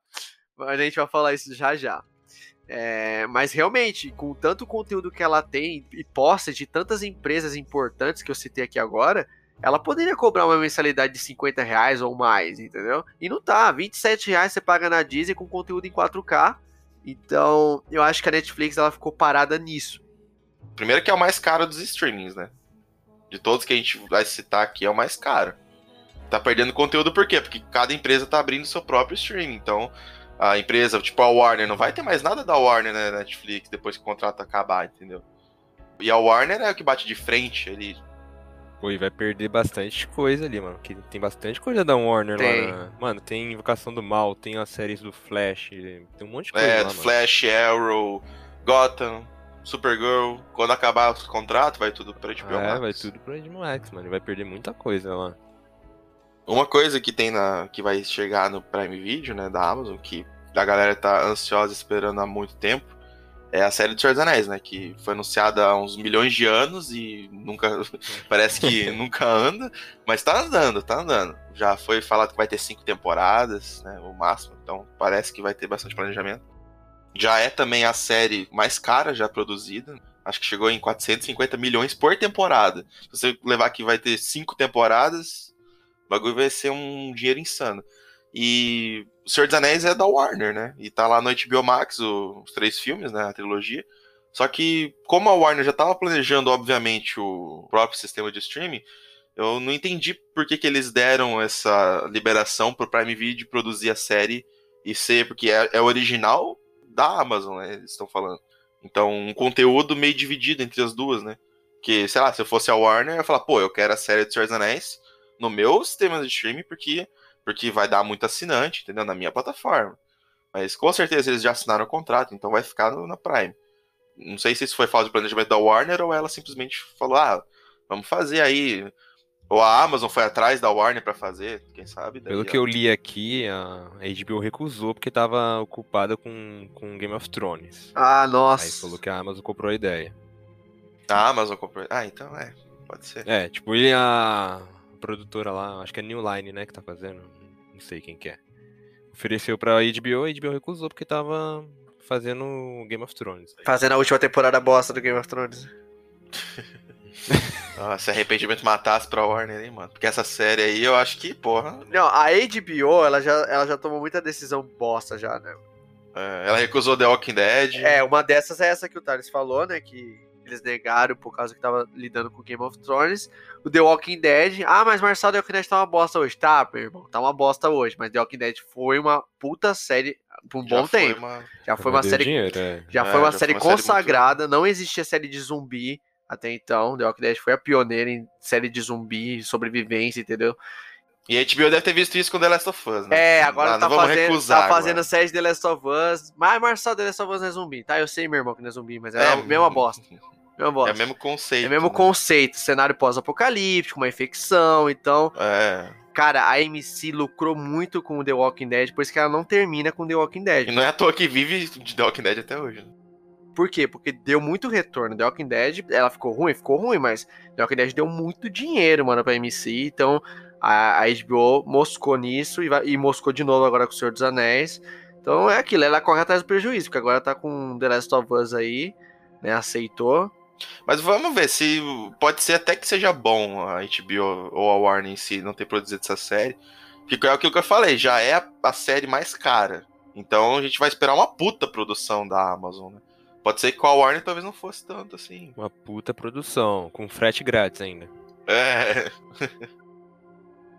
A gente vai falar isso já já. É, mas realmente, com tanto conteúdo que ela tem e posta de tantas empresas importantes que eu citei aqui agora, ela poderia cobrar uma mensalidade de 50 reais ou mais, entendeu? E não tá, 27 reais você paga na Disney com conteúdo em 4K. Então, eu acho que a Netflix ela ficou parada nisso. Primeiro que é o mais caro dos streamings, né? De todos que a gente vai citar aqui, é o mais caro. Tá perdendo conteúdo por quê? Porque cada empresa tá abrindo seu próprio streaming. Então, a empresa, tipo a Warner, não vai ter mais nada da Warner na Netflix depois que o contrato acabar, entendeu? E a Warner é o que bate de frente ali. Pô, e vai perder bastante coisa ali, mano. Que tem bastante coisa da Warner Tem. lá. na- Mano, tem Invocação do Mal, tem as séries do Flash, tem um monte de coisa É, lá. Flash, Arrow, Gotham, Supergirl. Quando acabar o contrato, vai tudo pra HBO É, Max. vai tudo pro HBO Max, mano. Vai perder muita coisa lá. Uma coisa que tem na. que vai chegar no Prime Video, né, da Amazon, que a galera tá ansiosa esperando há muito tempo, é a série do Senhor dos Anéis, né? Que foi anunciada há uns milhões de anos e nunca. [LAUGHS] parece que [LAUGHS] nunca anda, mas tá andando, tá andando. Já foi falado que vai ter cinco temporadas, né? O máximo, então parece que vai ter bastante planejamento. Já é também a série mais cara já produzida. Acho que chegou em 450 milhões por temporada. Se você levar que vai ter cinco temporadas, o bagulho vai ser um dinheiro insano. E o Senhor dos Anéis é da Warner, né? E tá lá no HBO Max o- os três filmes, né? A trilogia. Só que, como a Warner já tava planejando, obviamente, o próprio sistema de streaming, eu não entendi por que, que eles deram essa liberação pro Prime Video produzir a série e ser, porque é, é original da Amazon, né? Eles estão falando. Então, um conteúdo meio dividido entre as duas, né? Que, sei lá, se eu fosse a Warner, eu ia falar, pô, eu quero a série do Senhor dos Anéis no meu sistema de streaming, porque, porque vai dar muito assinante, entendeu? Na minha plataforma. Mas com certeza eles já assinaram o contrato, então vai ficar no- na Prime. Não sei se isso foi falta de planejamento da Warner ou ela simplesmente falou, ah, vamos fazer aí. Ou a Amazon foi atrás da Warner pra fazer, quem sabe. daí, Pelo ó. que eu li aqui, a HBO recusou porque tava ocupada com, com Game of Thrones. Ah, Aí nossa. falou que a Amazon comprou a ideia. A Amazon comprou. Ah, então é, pode ser. É, tipo, e a produtora lá, acho que é New Line, né, que tá fazendo. Não sei quem que é. Ofereceu pra HBO, a HBO recusou porque tava fazendo Game of Thrones. Fazendo a última temporada bosta do Game of Thrones. [LAUGHS] Nossa, se arrependimento matasse pra Warner, hein, mano? Porque essa série aí eu acho que, porra. Não, a HBO, ela já, ela já tomou muita decisão bosta já, né? é, ela recusou The Walking Dead. É, uma dessas é essa que o Thales falou, né? Que eles negaram por causa que tava lidando com Game of Thrones. O The Walking Dead. Ah, mas Marcelo, The Walking Dead tá uma bosta hoje. Tá, meu irmão, tá uma bosta hoje. Mas The Walking Dead foi uma puta série por um Já bom tempo. uma- Já foi uma série. dinheiro, é. Já É, foi uma já série foi uma série muito- consagrada. Não existia série de zumbi até então. The Walking Dead foi a pioneira em série de zumbi, sobrevivência, entendeu? E a HBO deve ter visto isso com The Last of Us, né? É, agora Ah, tá, fazendo, recusar tá agora. fazendo série de The Last of Us. Mas Marcelo, The Last of Us não é zumbi, tá? Eu sei, meu irmão, que não é zumbi, mas é, a mesma bosta. [LAUGHS] Bosta. É o mesmo conceito. É o mesmo né? conceito, cenário pós-apocalíptico, uma infecção, então, É. cara, a AMC lucrou muito com o The Walking Dead, por isso que ela não termina com The Walking E Dead. não é à toa que vive de The Walking Dead até hoje. né? Por quê? Porque deu muito retorno. The Walking Dead, ela ficou ruim, ficou ruim, mas The Walking Dead deu muito dinheiro, mano, pra AMC, então a, a HBO moscou nisso e, vai- e moscou de novo agora com o Senhor dos Anéis. Então é aquilo, ela corre atrás do prejuízo, porque agora tá com The Last of Us aí, né, aceitou. Mas vamos ver se pode ser até que seja bom a HBO ou a Warner em si não ter produzido essa série. Porque é aquilo que eu falei, já é a, a série mais cara. Então a gente vai esperar uma puta produção da Amazon, né? Pode ser que com a Warner talvez não fosse tanto assim. Uma puta produção, com frete grátis ainda. É. [LAUGHS]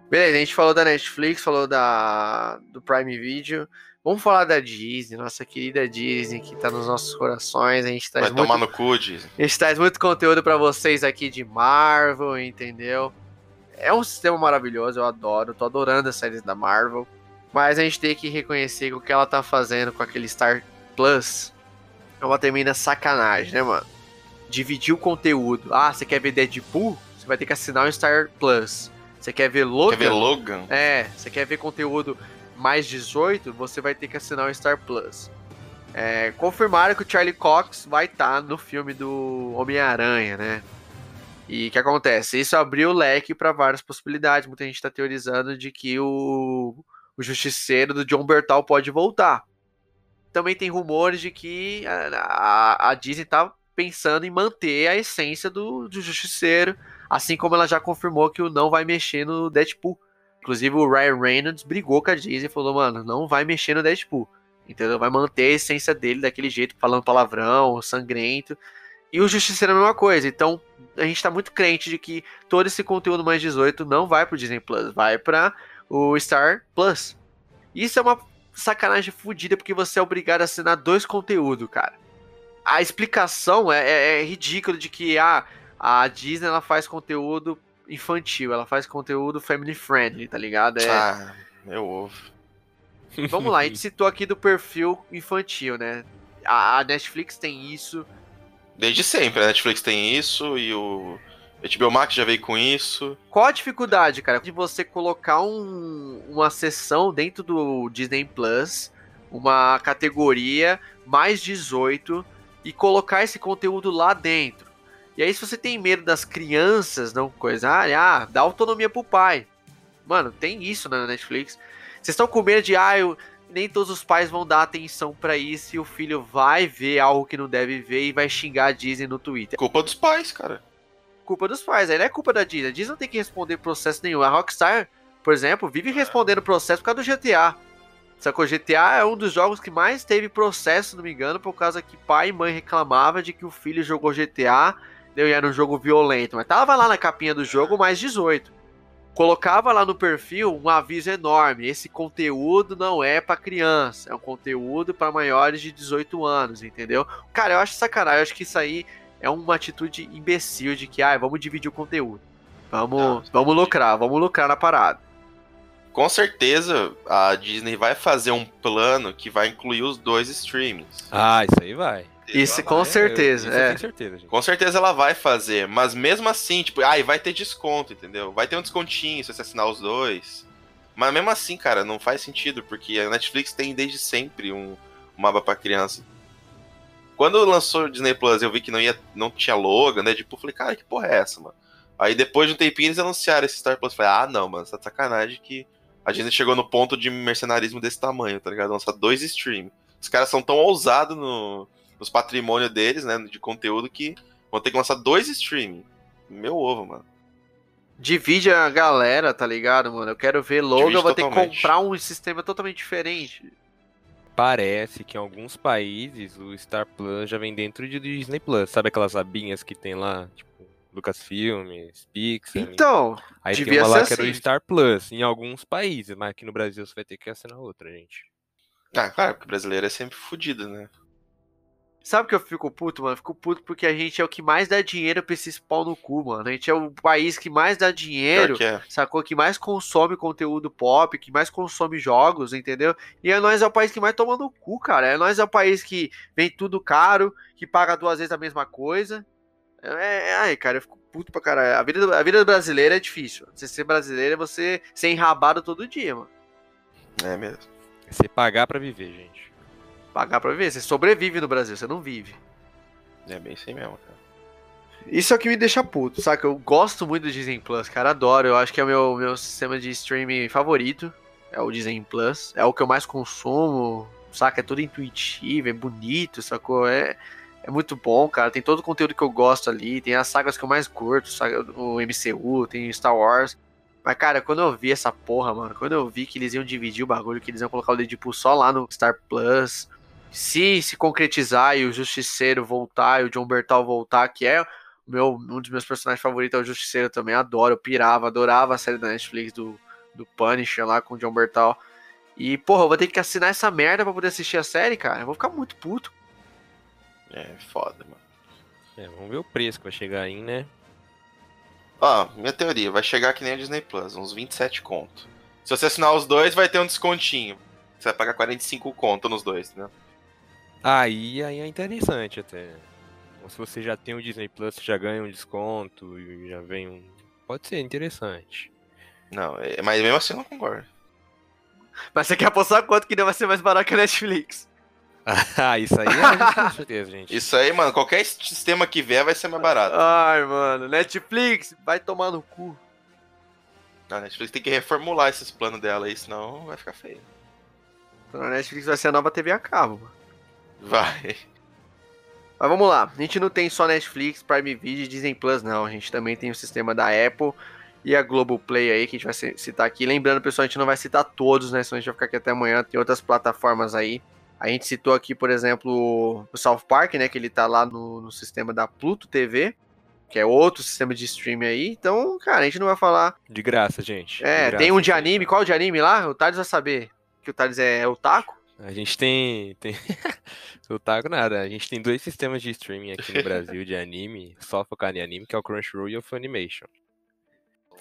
Beleza, a gente falou da Netflix, falou da do Prime Video. Vamos falar da Disney, nossa querida Disney, que tá nos nossos corações. A gente traz, Vai muito, tomar no cu, Disney. a gente traz muito conteúdo pra vocês aqui de Marvel, entendeu? É um sistema maravilhoso, eu adoro, tô adorando as séries da Marvel. Mas a gente tem que reconhecer que o que ela tá fazendo com aquele Star Plus é uma tremenda sacanagem, né, mano? Dividir o conteúdo. Ah, você quer ver Deadpool? Você vai ter que assinar o Star Plus. Você quer ver Logan? Quer ver Logan? É, você quer ver conteúdo mais 18, você vai ter que assinar o Star Plus. É, confirmaram que o Charlie Cox vai estar no filme do Homem-Aranha, né? E o que acontece? Isso abriu o leque para várias possibilidades. Muita gente está teorizando de que o, o Justiceiro do John Bertal pode voltar. Também tem rumores de que a, a, a Disney tá pensando em manter a essência do, do Justiceiro, assim como ela já confirmou que o não vai mexer no Deadpool. Inclusive o Ryan Reynolds brigou com a Disney e falou, mano, não vai mexer no Deadpool. Entendeu? Vai manter a essência dele daquele jeito, falando palavrão, sangrento. E o Justiceiro é a mesma coisa. Então, a gente tá muito crente de que todo esse conteúdo mais 18 não vai pro Disney Plus, vai para o Star Plus. Isso é uma sacanagem fodida porque você é obrigado a assinar dois conteúdos, cara. a explicação é, é, é ridícula de que ah, a Disney ela faz conteúdo infantil, ela faz conteúdo family friendly, tá ligado? É... Ah, meu ovo. [LAUGHS] Vamos lá, a gente citou aqui do perfil infantil, né? A, a Netflix tem isso. Desde sempre, a Netflix tem isso e o HBO Max já veio com isso. Qual a dificuldade, cara, de você colocar um, uma sessão dentro do Disney Plus, uma categoria mais 18 e colocar esse conteúdo lá dentro? E aí, se você tem medo das crianças não coisarem, ah, dá autonomia pro pai. Mano, tem isso na Netflix. Vocês estão com medo de, ah, eu, nem todos os pais vão dar atenção para isso e o filho vai ver algo que não deve ver e vai xingar a Disney no Twitter. Culpa dos pais, cara. Culpa dos pais, aí não é culpa da Disney. A Disney não tem que responder processo nenhum. A Rockstar, por exemplo, vive respondendo processo por causa do GTA. Sacou? GTA é um dos jogos que mais teve processo, se não me engano, por causa que pai e mãe reclamava de que o filho jogou GTA e era um jogo violento, mas tava lá na capinha do jogo mais 18. Colocava lá no perfil um aviso enorme: esse conteúdo não é para criança, é um conteúdo para maiores de 18 anos, entendeu? Cara, eu acho sacanagem, eu acho que isso aí é uma atitude imbecil de que, ah, vamos dividir o conteúdo. Vamos, não, vamos lucrar, vamos lucrar na parada. Com certeza a Disney vai fazer um plano que vai incluir os dois streamings. Ah, isso aí vai. Isso, com certeza. Isso é. certeza, gente. Com certeza ela vai fazer, mas mesmo assim, tipo, ai, ah, vai ter desconto, entendeu? Vai ter um descontinho se você assinar os dois. Mas mesmo assim, cara, não faz sentido, porque a Netflix tem desde sempre um, uma aba pra criança. Quando lançou o Disney Plus, eu vi que não ia, não tinha logo, né? Tipo, eu falei, cara, que porra é essa, mano? Aí depois de um tempinho eles anunciaram esse Star Plus. Eu falei, ah, não, mano, tá de sacanagem que a Disney chegou no ponto de mercenarismo desse tamanho, tá ligado? Lançar dois streams. Os caras são tão ousados no, nos patrimônios deles, né, de conteúdo, que vão ter que lançar dois streaming. Meu ovo, mano. Divide a galera, tá ligado, mano? Eu quero ver logo, Divide eu vou totalmente. ter que comprar um sistema totalmente diferente. Parece que em alguns países o Star Plus já vem dentro de Disney Plus. Sabe aquelas abinhas que tem lá? Tipo, Lucasfilm, Pixar. Então, aí tem uma lá que assim. era o Star Plus em alguns países, mas aqui no Brasil você vai ter que assinar outra, gente. Ah, claro, porque o brasileiro é sempre fodido, né? Sabe que eu fico puto, mano? Eu fico puto porque a gente é o que mais dá dinheiro pra esses pau no cu, mano. A gente é o país que mais dá dinheiro, que é. sacou? Que mais consome conteúdo pop, que mais consome jogos, entendeu? E é nós é o país que mais toma no cu, cara. É nós é o país que vem tudo caro, que paga duas vezes a mesma coisa. É, é ai, cara, eu fico puto pra caralho. A vida, a vida brasileira é difícil. Você ser brasileiro é você ser enrabado todo dia, mano. É mesmo. Você pagar para viver, gente. Pagar pra viver. Você sobrevive no Brasil, você não vive. É bem assim mesmo, cara. Isso é o que me deixa puto, saca? Eu gosto muito do Disney Plus, cara. Adoro. Eu acho que é o meu, meu sistema de streaming favorito. É o Disney Plus. É o que eu mais consumo, saca? É tudo intuitivo, é bonito, sacou? É, é muito bom, cara. Tem todo o conteúdo que eu gosto ali. Tem as sagas que eu mais curto, saca? o MCU, tem Star Wars. Mas, cara, quando eu vi essa porra, mano, quando eu vi que eles iam dividir o bagulho, que eles iam colocar o Deadpool só lá no Star Plus, se se concretizar e o Justiceiro voltar e o John Bertal voltar, que é meu, um dos meus personagens favoritos, é o Justiceiro também, adoro, eu pirava, adorava a série da Netflix do, do Punisher lá com o John Bertal. E, porra, eu vou ter que assinar essa merda pra poder assistir a série, cara. Eu vou ficar muito puto. É, foda, mano. É, vamos ver o preço que vai chegar aí, né? Ó, minha teoria, vai chegar que nem a Disney Plus, uns 27 conto. Se você assinar os dois, vai ter um descontinho. Você vai pagar 45 conto nos dois, né? Aí, aí é interessante até. Ou se você já tem o Disney Plus, já ganha um desconto e já vem um. Pode ser interessante. Não, é, mas mesmo assim eu não concordo. Mas você quer apostar quanto que não vai ser mais barato que a Netflix? [LAUGHS] ah, isso aí é com certeza, gente. Isso aí, mano, qualquer sistema que vier vai ser mais barato. Ai, mano, Netflix, vai tomar no cu. A Netflix tem que reformular esses planos dela aí, senão vai ficar feio. Então a Netflix vai ser a nova TV a cabo, mano. Vai. Mas vamos lá, a gente não tem só Netflix, Prime Video e Disney Plus, não. A gente também tem o sistema da Apple e a Globoplay aí, que a gente vai citar aqui. Lembrando, pessoal, a gente não vai citar todos, né? Senão a gente vai ficar aqui até amanhã. Tem outras plataformas aí. A gente citou aqui, por exemplo, o South Park, né? Que ele tá lá no, no sistema da Pluto TV, que é outro sistema de streaming aí. Então, cara, a gente não vai falar. De graça, gente. É, graça, tem um de anime. Qual de anime lá? O Thales vai saber. Que o Thales é, é o Taco. A gente tem. tem... [LAUGHS] Otaku nada. A gente tem dois sistemas de streaming aqui no Brasil de anime, só focado em anime, que é o Crunchyroll e o Funimation.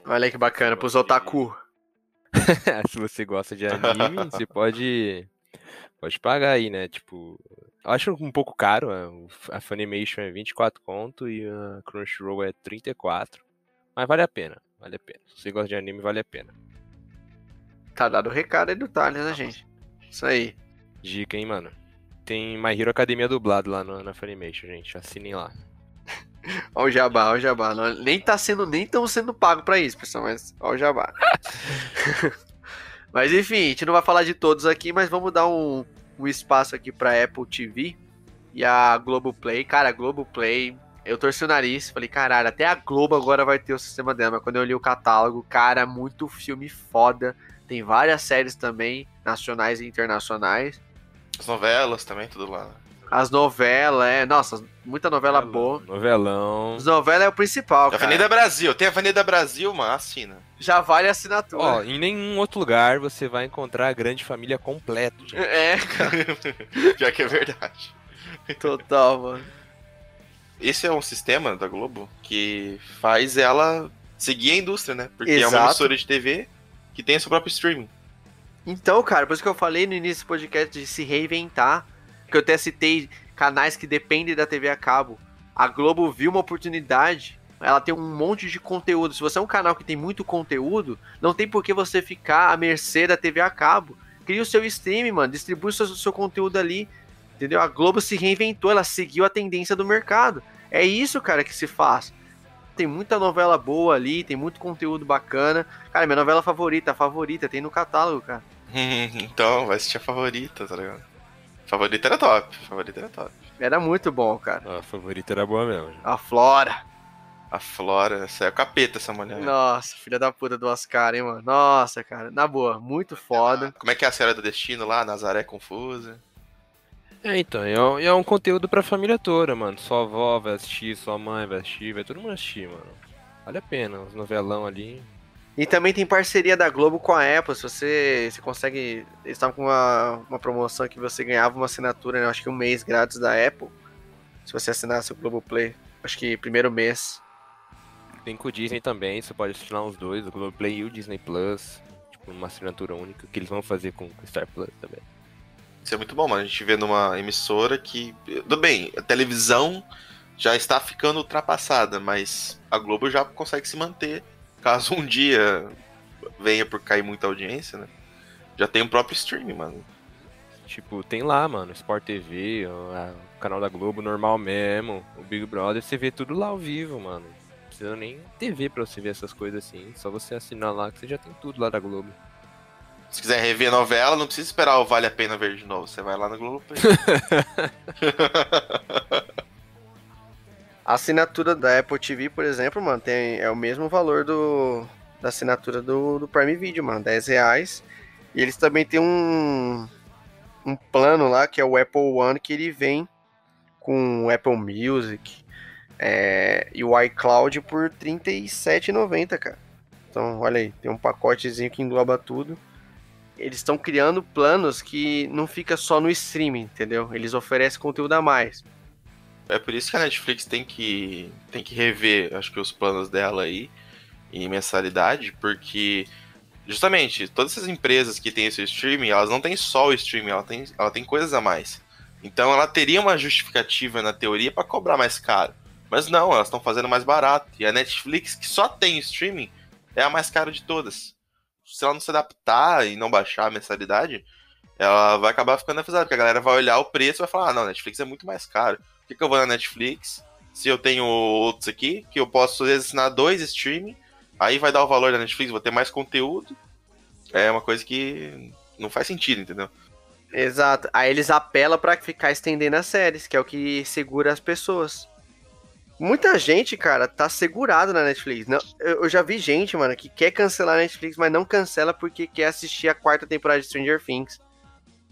Olha que bacana, pros otaku. [LAUGHS] Se você gosta de anime, [LAUGHS] você pode. Pode pagar aí, né? Tipo. Eu acho um pouco caro. A Funimation é 24 conto e a Crunchyroll é 34. Mas vale a pena. Vale a pena. Se você gosta de anime, vale a pena. Tá dado o recado aí do Thales, né, gente? Isso aí. Dica, hein, mano. Tem My Hero Academia dublado lá no, na Funimation, gente. Assinem lá. [LAUGHS] Ó o jabá, ó o jabá. Não, nem tá sendo, nem estão sendo pago pra isso, pessoal, mas ó o jabá. [LAUGHS] mas enfim, a gente não vai falar de todos aqui, mas vamos dar um, um espaço aqui pra Apple TV e a Globoplay. Cara, a Globoplay, eu torci o nariz, falei, caralho, até a Globo agora vai ter o sistema dela. Mas quando eu li o catálogo, cara, muito filme foda. Tem várias séries também, nacionais e internacionais. As novelas também, tudo lá. As novelas, é. Nossa, muita novela Novelão, boa. Novelão. As novelas é o principal, cara. Avenida Brasil, tem Avenida Brasil, mano, assina. Já vale a assinatura. Ó, em nenhum outro lugar você vai encontrar a grande família completa, gente. É, [LAUGHS] cara, Já que é verdade. total, mano. Esse é um sistema da Globo que faz ela seguir a indústria, né? Porque é uma Exato. emissora de TV que tem seu próprio streaming. Então, cara, por isso que eu falei no início do podcast de se reinventar, que eu até citei canais que dependem da TV a cabo. A Globo viu uma oportunidade, ela tem um monte de conteúdo. Se você é um canal que tem muito conteúdo, não tem por que você ficar à mercê da TV a cabo. Cria o seu stream, mano, distribui o seu, seu conteúdo ali, entendeu? A Globo se reinventou, ela seguiu a tendência do mercado. É isso, cara, que se faz. Tem muita novela boa ali, tem muito conteúdo bacana. Cara, minha novela favorita, a favorita, tem no catálogo, cara. [LAUGHS] então, vai assistir a favorita, tá ligado? Favorita era top, favorita era top. Era muito bom, cara. A favorita era boa mesmo. A Flora. A Flora, essa é o capeta, essa mulher. Nossa, filha da puta do Oscar, hein, mano. Nossa, cara. Na boa, muito foda. Como é que é a Senhora do Destino lá, Nazaré Confusa? É, então, é, um- é um conteúdo pra família toda, mano. Sua avó vai assistir, sua mãe vai assistir, vai todo mundo assistir, mano. Vale a pena, os novelão ali. E também tem parceria da Globo com a Apple. Se você, você consegue. Eles estavam com uma, uma promoção que você ganhava uma assinatura, né? Acho que um mês grátis da Apple. Se você assinasse o Globoplay. Acho que primeiro mês. Tem com o Disney também, você pode assistir lá os dois, o Globoplay e o Disney Plus. Tipo, uma assinatura única, que eles vão fazer com o Star Plus também. Isso é muito bom, mano. A gente vê numa emissora que. Tudo bem, a televisão já está ficando ultrapassada, mas a Globo já consegue se manter. Caso um dia venha por cair muita audiência, né? Já tem o próprio streaming, mano. Tipo, tem lá, mano, Sport TV, o, canal da Globo normal mesmo, o Big Brother, você vê tudo lá ao vivo, mano. Não precisa nem TV pra você ver essas coisas assim, só você assinar lá que você já tem tudo lá da Globo. Se quiser rever novela, não precisa esperar o Vale a Pena ver de novo. Você vai lá no Globo. [LAUGHS] A assinatura da Apple TV, por exemplo, mano, tem, é o mesmo valor do, da assinatura do, do Prime Video, mano, 10 reais. E eles também têm um, um plano lá, que é o Apple One, que ele vem com Apple Music é, e o iCloud por R$ 37,90, cara. Então, olha aí, tem um pacotezinho que engloba tudo. Eles estão criando planos que não fica só no streaming, entendeu? Eles oferecem conteúdo a mais. É por isso que a Netflix tem que, tem que rever, acho que os planos dela aí em mensalidade, porque justamente todas essas empresas que têm esse streaming, elas não têm só o streaming, ela tem, ela tem coisas a mais. Então ela teria uma justificativa na teoria para cobrar mais caro. Mas não, elas estão fazendo mais barato. E a Netflix, que só tem streaming, é a mais cara de todas. Se ela não se adaptar e não baixar a mensalidade, ela vai acabar ficando avisada, porque a galera vai olhar o preço e vai falar: ah, não, Netflix é muito mais caro. Por que, que eu vou na Netflix se eu tenho outros aqui, que eu posso assinar dois streaming, aí vai dar o valor da Netflix, vou ter mais conteúdo. É uma coisa que não faz sentido, entendeu? Exato. Aí eles apelam pra ficar estendendo as séries, que é o que segura as pessoas. Muita gente, cara, tá segurado na Netflix. Não, eu eu já vi gente, mano, que quer cancelar a Netflix, mas não cancela porque quer assistir a quarta temporada de Stranger Things.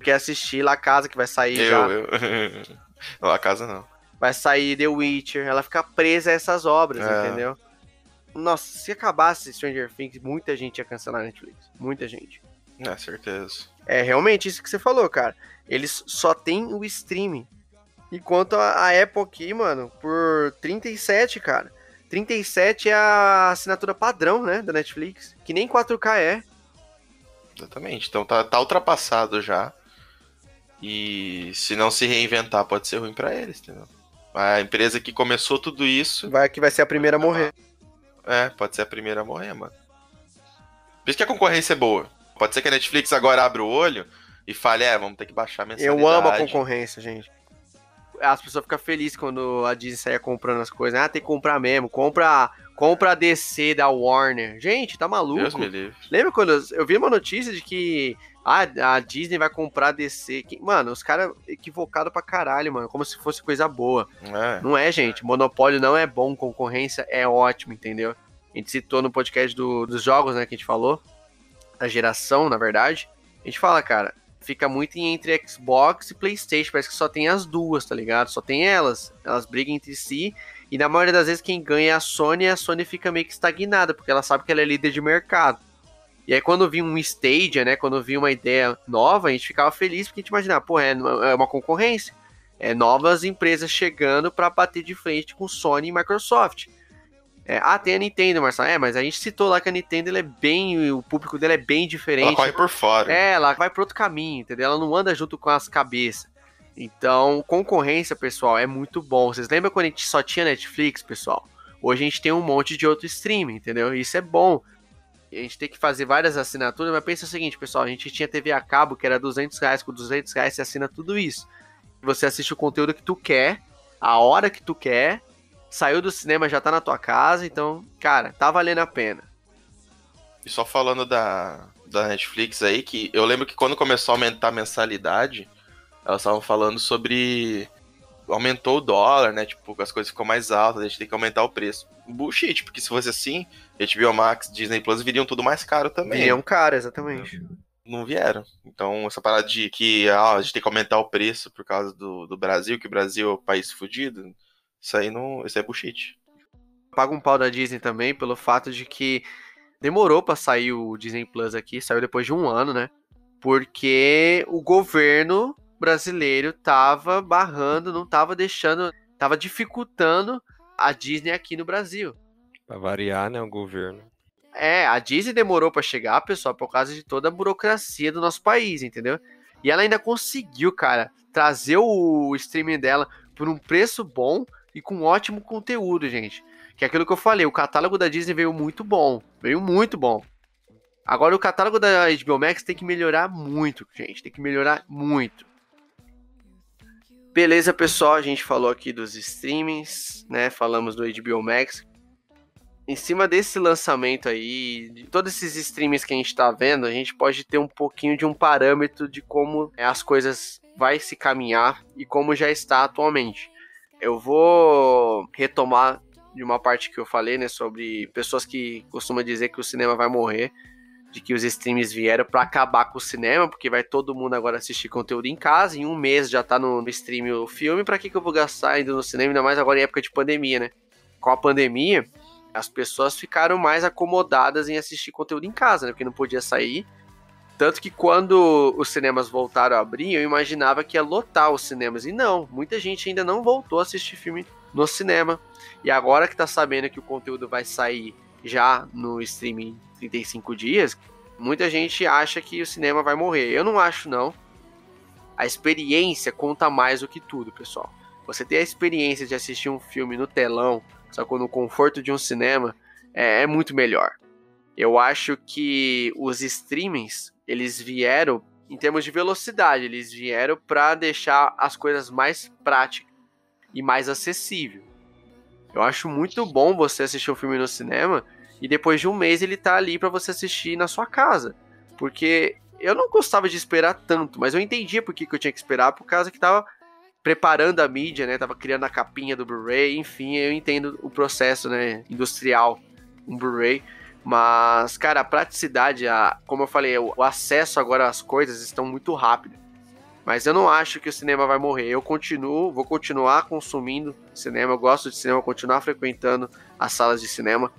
Quer assistir La Casa, que vai sair já. Eu, eu. não, a casa não. Vai sair The Witcher. Ela fica presa a essas obras, É. entendeu? Nossa, se acabasse Stranger Things, muita gente ia cancelar a Netflix. Muita gente. É, certeza. É realmente isso que você falou, cara. Eles só tem o streaming. Enquanto a, a Apple aqui, mano, por 37, cara. 37 é a assinatura padrão, né, da Netflix. Que nem 4K é. Exatamente. Então tá, tá ultrapassado já. E se não se reinventar, pode ser ruim para eles, entendeu? A empresa que começou tudo isso. Vai que vai ser a primeira a morrer. É, pode ser a primeira a morrer, mano. Por isso que a concorrência é boa. Pode ser que a Netflix agora abra o olho e fale, é, vamos ter que baixar a mensalidade. Eu amo a concorrência, gente. As pessoas ficam felizes quando a Disney saia comprando as coisas. Ah, tem que comprar mesmo. Compra, compra a DC da Warner. Gente, tá maluco? Deus me livre. Lembra quando eu, eu vi uma notícia de que ah, a Disney vai comprar a DC. Mano, os caras equivocados pra caralho, mano. Como se fosse coisa boa. É. Não é, gente. Monopólio não é bom, concorrência é ótimo, entendeu? A gente citou no podcast do, dos jogos, né, que a gente falou. A geração, na verdade. A gente fala, cara, fica muito entre Xbox e PlayStation. Parece que só tem as duas, tá ligado? Só tem elas. Elas brigam entre si. E na maioria das vezes quem ganha é a Sony e a Sony fica meio que estagnada, porque ela sabe que ela é líder de mercado. E aí, quando vinha um Stadia, né? Quando vinha uma ideia nova, a gente ficava feliz porque a gente imaginava, pô, é, é uma concorrência. É novas empresas chegando para bater de frente com Sony e Microsoft. É, ah, tem a Nintendo, Marcelo. É, mas a gente citou lá que a Nintendo é bem. O público dela é bem diferente. Ela corre por fora. É, ela vai para outro caminho, entendeu? Ela não anda junto com as cabeças. Então, concorrência, pessoal, é muito bom. Vocês lembram quando a gente só tinha Netflix, pessoal? Hoje a gente tem um monte de outro streaming, entendeu? Isso é bom a gente tem que fazer várias assinaturas, mas pensa o seguinte, pessoal, a gente tinha TV a cabo que era 200 reais, com 200 reais você assina tudo isso. Você assiste o conteúdo que tu quer, a hora que tu quer, saiu do cinema, já tá na tua casa, então, cara, tá valendo a pena. E só falando da, da Netflix aí, que eu lembro que quando começou a aumentar a mensalidade, elas estavam falando sobre aumentou o dólar, né? Tipo, as coisas ficam mais altas, a gente tem que aumentar o preço. Bullshit, porque se fosse assim, HBO Max, Disney Plus viriam tudo mais caro também. Viriam caro, exatamente. Não vieram. Então, essa parada de que ah, a gente tem que aumentar o preço por causa do, do Brasil, que o Brasil é o país fudido, isso aí não. Isso é bullshit. Paga um pau da Disney também pelo fato de que demorou para sair o Disney Plus aqui, saiu depois de um ano, né? Porque o governo brasileiro tava barrando, não tava deixando, tava dificultando a Disney aqui no Brasil. Pra variar, né, o governo. É, a Disney demorou para chegar, pessoal, por causa de toda a burocracia do nosso país, entendeu? E ela ainda conseguiu, cara, trazer o streaming dela por um preço bom e com ótimo conteúdo, gente. Que é aquilo que eu falei, o catálogo da Disney veio muito bom, veio muito bom. Agora o catálogo da HBO Max tem que melhorar muito, gente, tem que melhorar muito. Beleza, pessoal, a gente falou aqui dos streamings, né? Falamos do HBO Max. Em cima desse lançamento aí, de todos esses streamings que a gente tá vendo, a gente pode ter um pouquinho de um parâmetro de como as coisas vai se caminhar e como já está atualmente. Eu vou retomar de uma parte que eu falei, né, sobre pessoas que costumam dizer que o cinema vai morrer de que os streams vieram para acabar com o cinema, porque vai todo mundo agora assistir conteúdo em casa, em um mês já tá no stream o filme, para que, que eu vou gastar indo no cinema, ainda mais agora em época de pandemia, né? Com a pandemia, as pessoas ficaram mais acomodadas em assistir conteúdo em casa, né? Porque não podia sair. Tanto que quando os cinemas voltaram a abrir, eu imaginava que ia lotar os cinemas. E não, muita gente ainda não voltou a assistir filme no cinema. E agora que tá sabendo que o conteúdo vai sair já no streaming 35 dias, muita gente acha que o cinema vai morrer. Eu não acho, não. A experiência conta mais do que tudo, pessoal. Você ter a experiência de assistir um filme no telão, só que no conforto de um cinema, é, é muito melhor. Eu acho que os streamings, eles vieram em termos de velocidade, eles vieram para deixar as coisas mais práticas e mais acessível. Eu acho muito bom você assistir um filme no cinema e depois de um mês ele tá ali para você assistir na sua casa. Porque eu não gostava de esperar tanto, mas eu entendia por que, que eu tinha que esperar, por causa que tava preparando a mídia, né? Tava criando a capinha do Blu-ray, enfim, eu entendo o processo, né, industrial, um Blu-ray. Mas, cara, a praticidade, a, como eu falei, o, acesso agora às coisas estão muito rápido. Mas eu não acho que o cinema vai morrer. Eu continuo, vou continuar consumindo cinema, eu gosto de cinema, continuar frequentando as salas de cinema.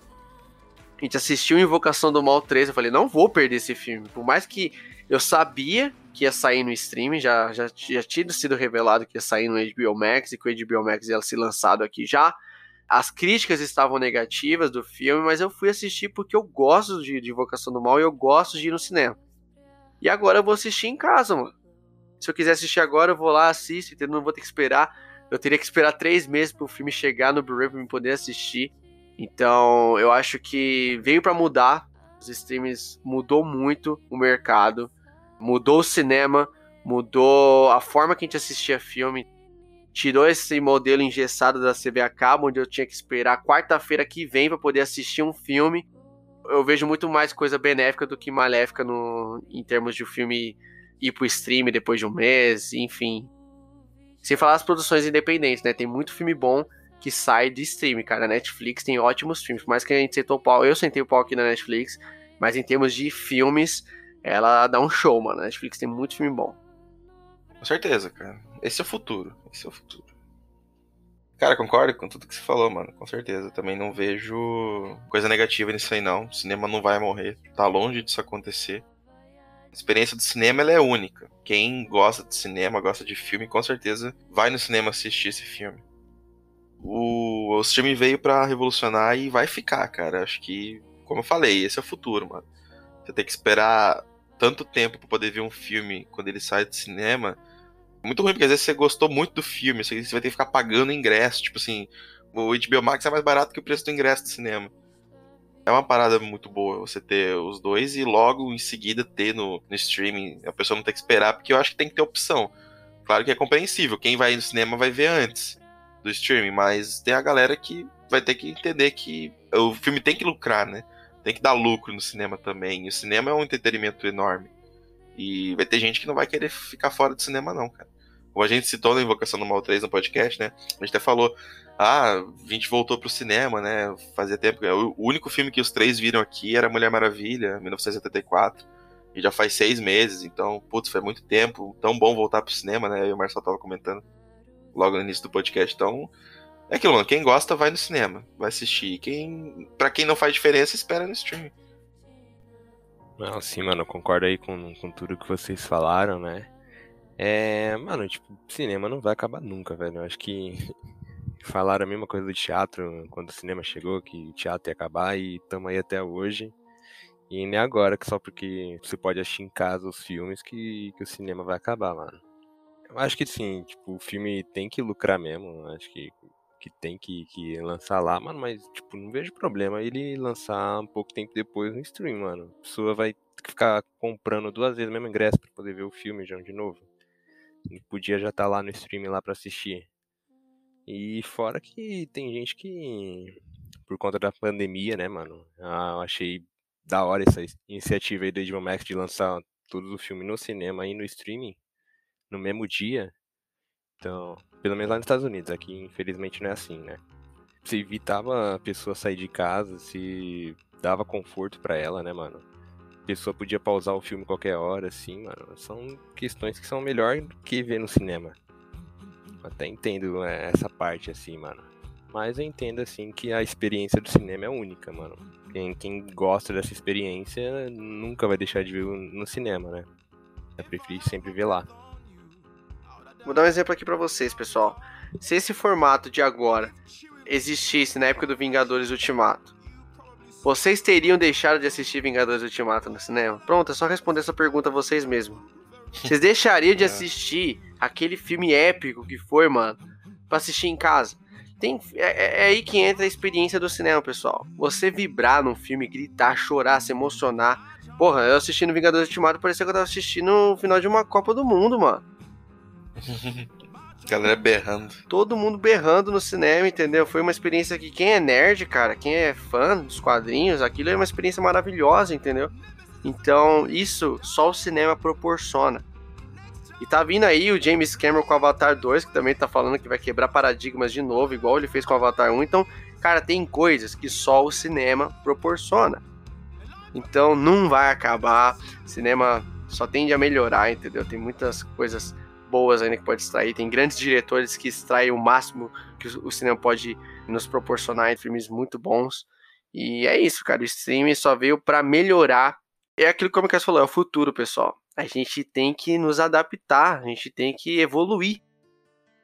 A gente assistiu Invocação do Mal 3, eu falei, não vou perder esse filme. Por mais que eu sabia que ia sair no streaming, já, já, já tinha sido revelado que ia sair no HBO Max e que o HBO Max ia ser lançado aqui já. As críticas estavam negativas do filme, mas eu fui assistir porque eu gosto de, de Invocação do Mal e eu gosto de ir no cinema. E agora eu vou assistir em casa, mano. Se eu quiser assistir agora, eu vou lá, assisto, entendeu? Não vou ter que esperar. Eu teria que esperar três meses pro filme chegar no Blu-ray pra me poder assistir. Então, eu acho que veio para mudar. Os streams mudou muito o mercado, mudou o cinema, mudou a forma que a gente assistia filme. Tirou esse modelo engessado da CB a cabo, onde eu tinha que esperar quarta-feira que vem para poder assistir um filme. Eu vejo muito mais coisa benéfica do que maléfica no, em termos de o filme ir pro stream depois de um mês, enfim. Sem falar as produções independentes, né? Tem muito filme bom que sai de stream, cara. A Netflix tem ótimos filmes. Por mais que a gente sentou o pau, eu sentei o pau aqui na Netflix, mas em termos de filmes, ela dá um show, mano. A Netflix tem muito filme bom. Com certeza, cara. Esse é o futuro. Esse é o futuro. Cara, concordo com tudo que você falou, mano. Com certeza. Também não vejo coisa negativa nisso aí, não. O cinema não vai morrer. Tá longe disso acontecer. A experiência do cinema ela é única. Quem gosta de cinema, gosta de filme, com certeza vai no cinema assistir esse filme o, o streaming veio para revolucionar e vai ficar, cara. Acho que, como eu falei, esse é o futuro, mano. Você tem que esperar tanto tempo para poder ver um filme quando ele sai do cinema. Muito ruim, porque às vezes você gostou muito do filme, você vai ter que ficar pagando ingresso. Tipo assim, o HBO Max é mais barato que o preço do ingresso do cinema. É uma parada muito boa você ter os dois e logo em seguida ter no, no streaming. A pessoa não tem que esperar, porque eu acho que tem que ter opção. Claro que é compreensível, quem vai no cinema vai ver antes do streaming, mas tem a galera que vai ter que entender que o filme tem que lucrar, né? Tem que dar lucro no cinema também. E o cinema é um entretenimento enorme. E vai ter gente que não vai querer ficar fora do cinema, não, cara. Como a gente citou na Invocação do Mal 3 no podcast, né? A gente até falou, ah, a gente voltou pro cinema, né? Fazia tempo. O único filme que os três viram aqui era Mulher Maravilha, 1974. E já faz seis meses, então, putz, foi muito tempo. Tão bom voltar pro cinema, né? E o Marcelo tava comentando logo no início do podcast. Então, é aquilo, mano. Quem gosta, vai no cinema, vai assistir. Quem, para quem não faz diferença, espera no stream. Não, sim, mano, eu concordo aí com, com tudo que vocês falaram, né? É, mano, tipo, cinema não vai acabar nunca, velho. Eu acho que [LAUGHS] falaram a mesma coisa do teatro quando o cinema chegou, que o teatro ia acabar e estamos aí até hoje. E nem agora, que só porque você pode assistir em casa os filmes que, que o cinema vai acabar, mano. Eu acho que sim, tipo, o filme tem que lucrar mesmo. Acho que, que tem que, que lançar lá, mano, mas, tipo, não vejo problema ele lançar um pouco tempo depois no stream, mano. A pessoa vai ficar comprando duas vezes o mesmo ingresso pra poder ver o filme já de novo. Podia já estar tá lá no stream lá pra assistir. E fora que tem gente que, por conta da pandemia, né, mano, ah, eu achei da hora essa iniciativa aí do HBO Max de lançar todo o filme no cinema e no streaming no mesmo dia. Então, pelo menos lá nos Estados Unidos, aqui infelizmente não é assim, né? Se evitava a pessoa sair de casa, se dava conforto para ela, né, mano? Pessoa podia pausar o filme qualquer hora, assim, mano. São questões que são melhor do que ver no cinema. Até entendo né, essa parte, assim, mano. Mas eu entendo, assim, que a experiência do cinema é única, mano. Quem, quem gosta dessa experiência nunca vai deixar de ver no cinema, né? Eu prefiro sempre ver lá. Vou dar um exemplo aqui para vocês, pessoal. Se esse formato de agora existisse na época do Vingadores Ultimato, vocês teriam deixado de assistir Vingadores Ultimato no cinema? Pronto, é só responder essa pergunta a vocês mesmos. Vocês [LAUGHS] deixariam de é. assistir aquele filme épico que foi, mano, pra assistir em casa? Tem, é, é, aí que entra a experiência do cinema, pessoal. Você vibrar num filme, gritar, chorar, se emocionar. Porra, eu assistindo Vingadores Ultimato parecia que eu tava assistindo o final de uma Copa do Mundo, mano. [LAUGHS] Galera berrando. Todo mundo berrando no cinema, entendeu? Foi uma experiência que quem é nerd, cara, quem é fã dos quadrinhos, aquilo é uma experiência maravilhosa, entendeu? Então, isso só o cinema proporciona. E tá vindo aí o James Cameron com Avatar 2, que também tá falando que vai quebrar paradigmas de novo, igual ele fez com Avatar 1. Então, cara, tem coisas que só o cinema proporciona. Então, não vai acabar. Cinema só tende a melhorar, entendeu? Tem muitas coisas boas ainda que pode extrair. Tem grandes diretores que extraem o máximo que o cinema pode nos proporcionar filmes muito bons. E é isso, cara. O streaming só veio para melhorar. É aquilo que o Cass falou, é o futuro, pessoal. A gente tem que nos adaptar, a gente tem que evoluir.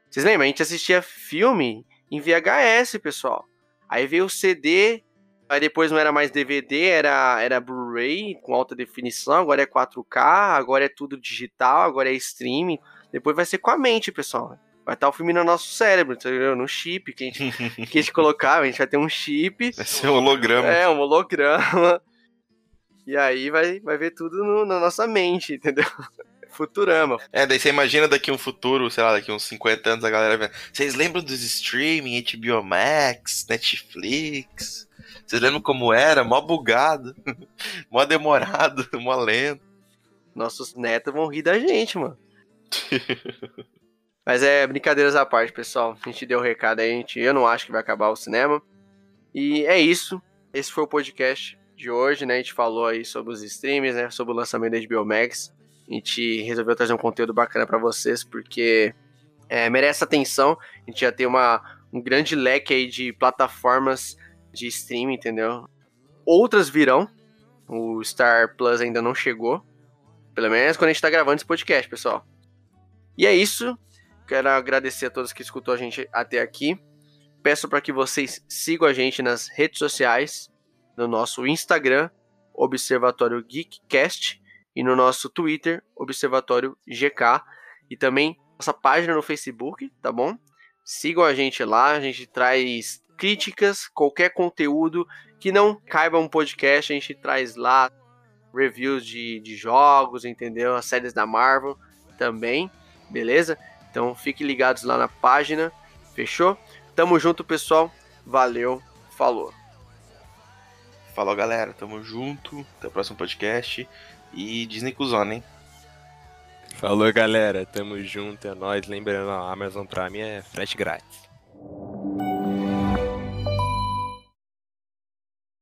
Vocês lembram? A gente assistia filme em VHS, pessoal. Aí veio o CD, aí depois não era mais DVD, era, era Blu-ray com alta definição, agora é 4K, agora é tudo digital, agora é streaming. Depois vai ser com a mente, pessoal. Vai estar o filme no nosso cérebro, entendeu? No chip que a gente, que a gente colocar, a gente vai ter um chip. Vai ser um holograma. É, um holograma. E aí vai, vai ver tudo no, na nossa mente, entendeu? [LAUGHS] Futurama. É, daí você imagina daqui um futuro, sei lá, daqui uns 50 anos a galera vendo. Vocês lembram dos streaming, HBO Max, Netflix? Vocês lembram como era? Mó bugado, [LAUGHS] mó demorado, [LAUGHS] mó lento. Nossos netos vão rir da gente, mano. [LAUGHS] Mas é brincadeiras à parte, pessoal. A gente deu o um recado aí, a gente, eu não acho que vai acabar o cinema. E é isso. Esse foi o podcast de hoje, né? A gente falou aí sobre os streams, né? Sobre o lançamento da HBO Max. A gente resolveu trazer um conteúdo bacana para vocês, porque é, merece atenção. A gente já tem uma, um grande leque aí de plataformas de streaming, entendeu? Outras virão. O Star Plus ainda não chegou. Pelo menos quando a gente tá gravando esse podcast, pessoal. E é isso. Quero agradecer a todos que escutou a gente até aqui. Peço para que vocês sigam a gente nas redes sociais, no nosso Instagram, Observatório Geekcast, e no nosso Twitter, Observatório GK, e também nossa página no Facebook, tá bom? Sigam a gente lá, a gente traz críticas, qualquer conteúdo que não caiba um podcast, a gente traz lá reviews de, de jogos, entendeu? As séries da Marvel também, beleza? Então fiquem ligados lá na página, fechou? Tamo junto, pessoal. Valeu, falou. Falou, galera. Tamo junto. Até o próximo podcast. E Disney Cuzona, hein? Falou, galera. Tamo junto, é nóis. Lembrando, a Amazon Prime é frete grátis.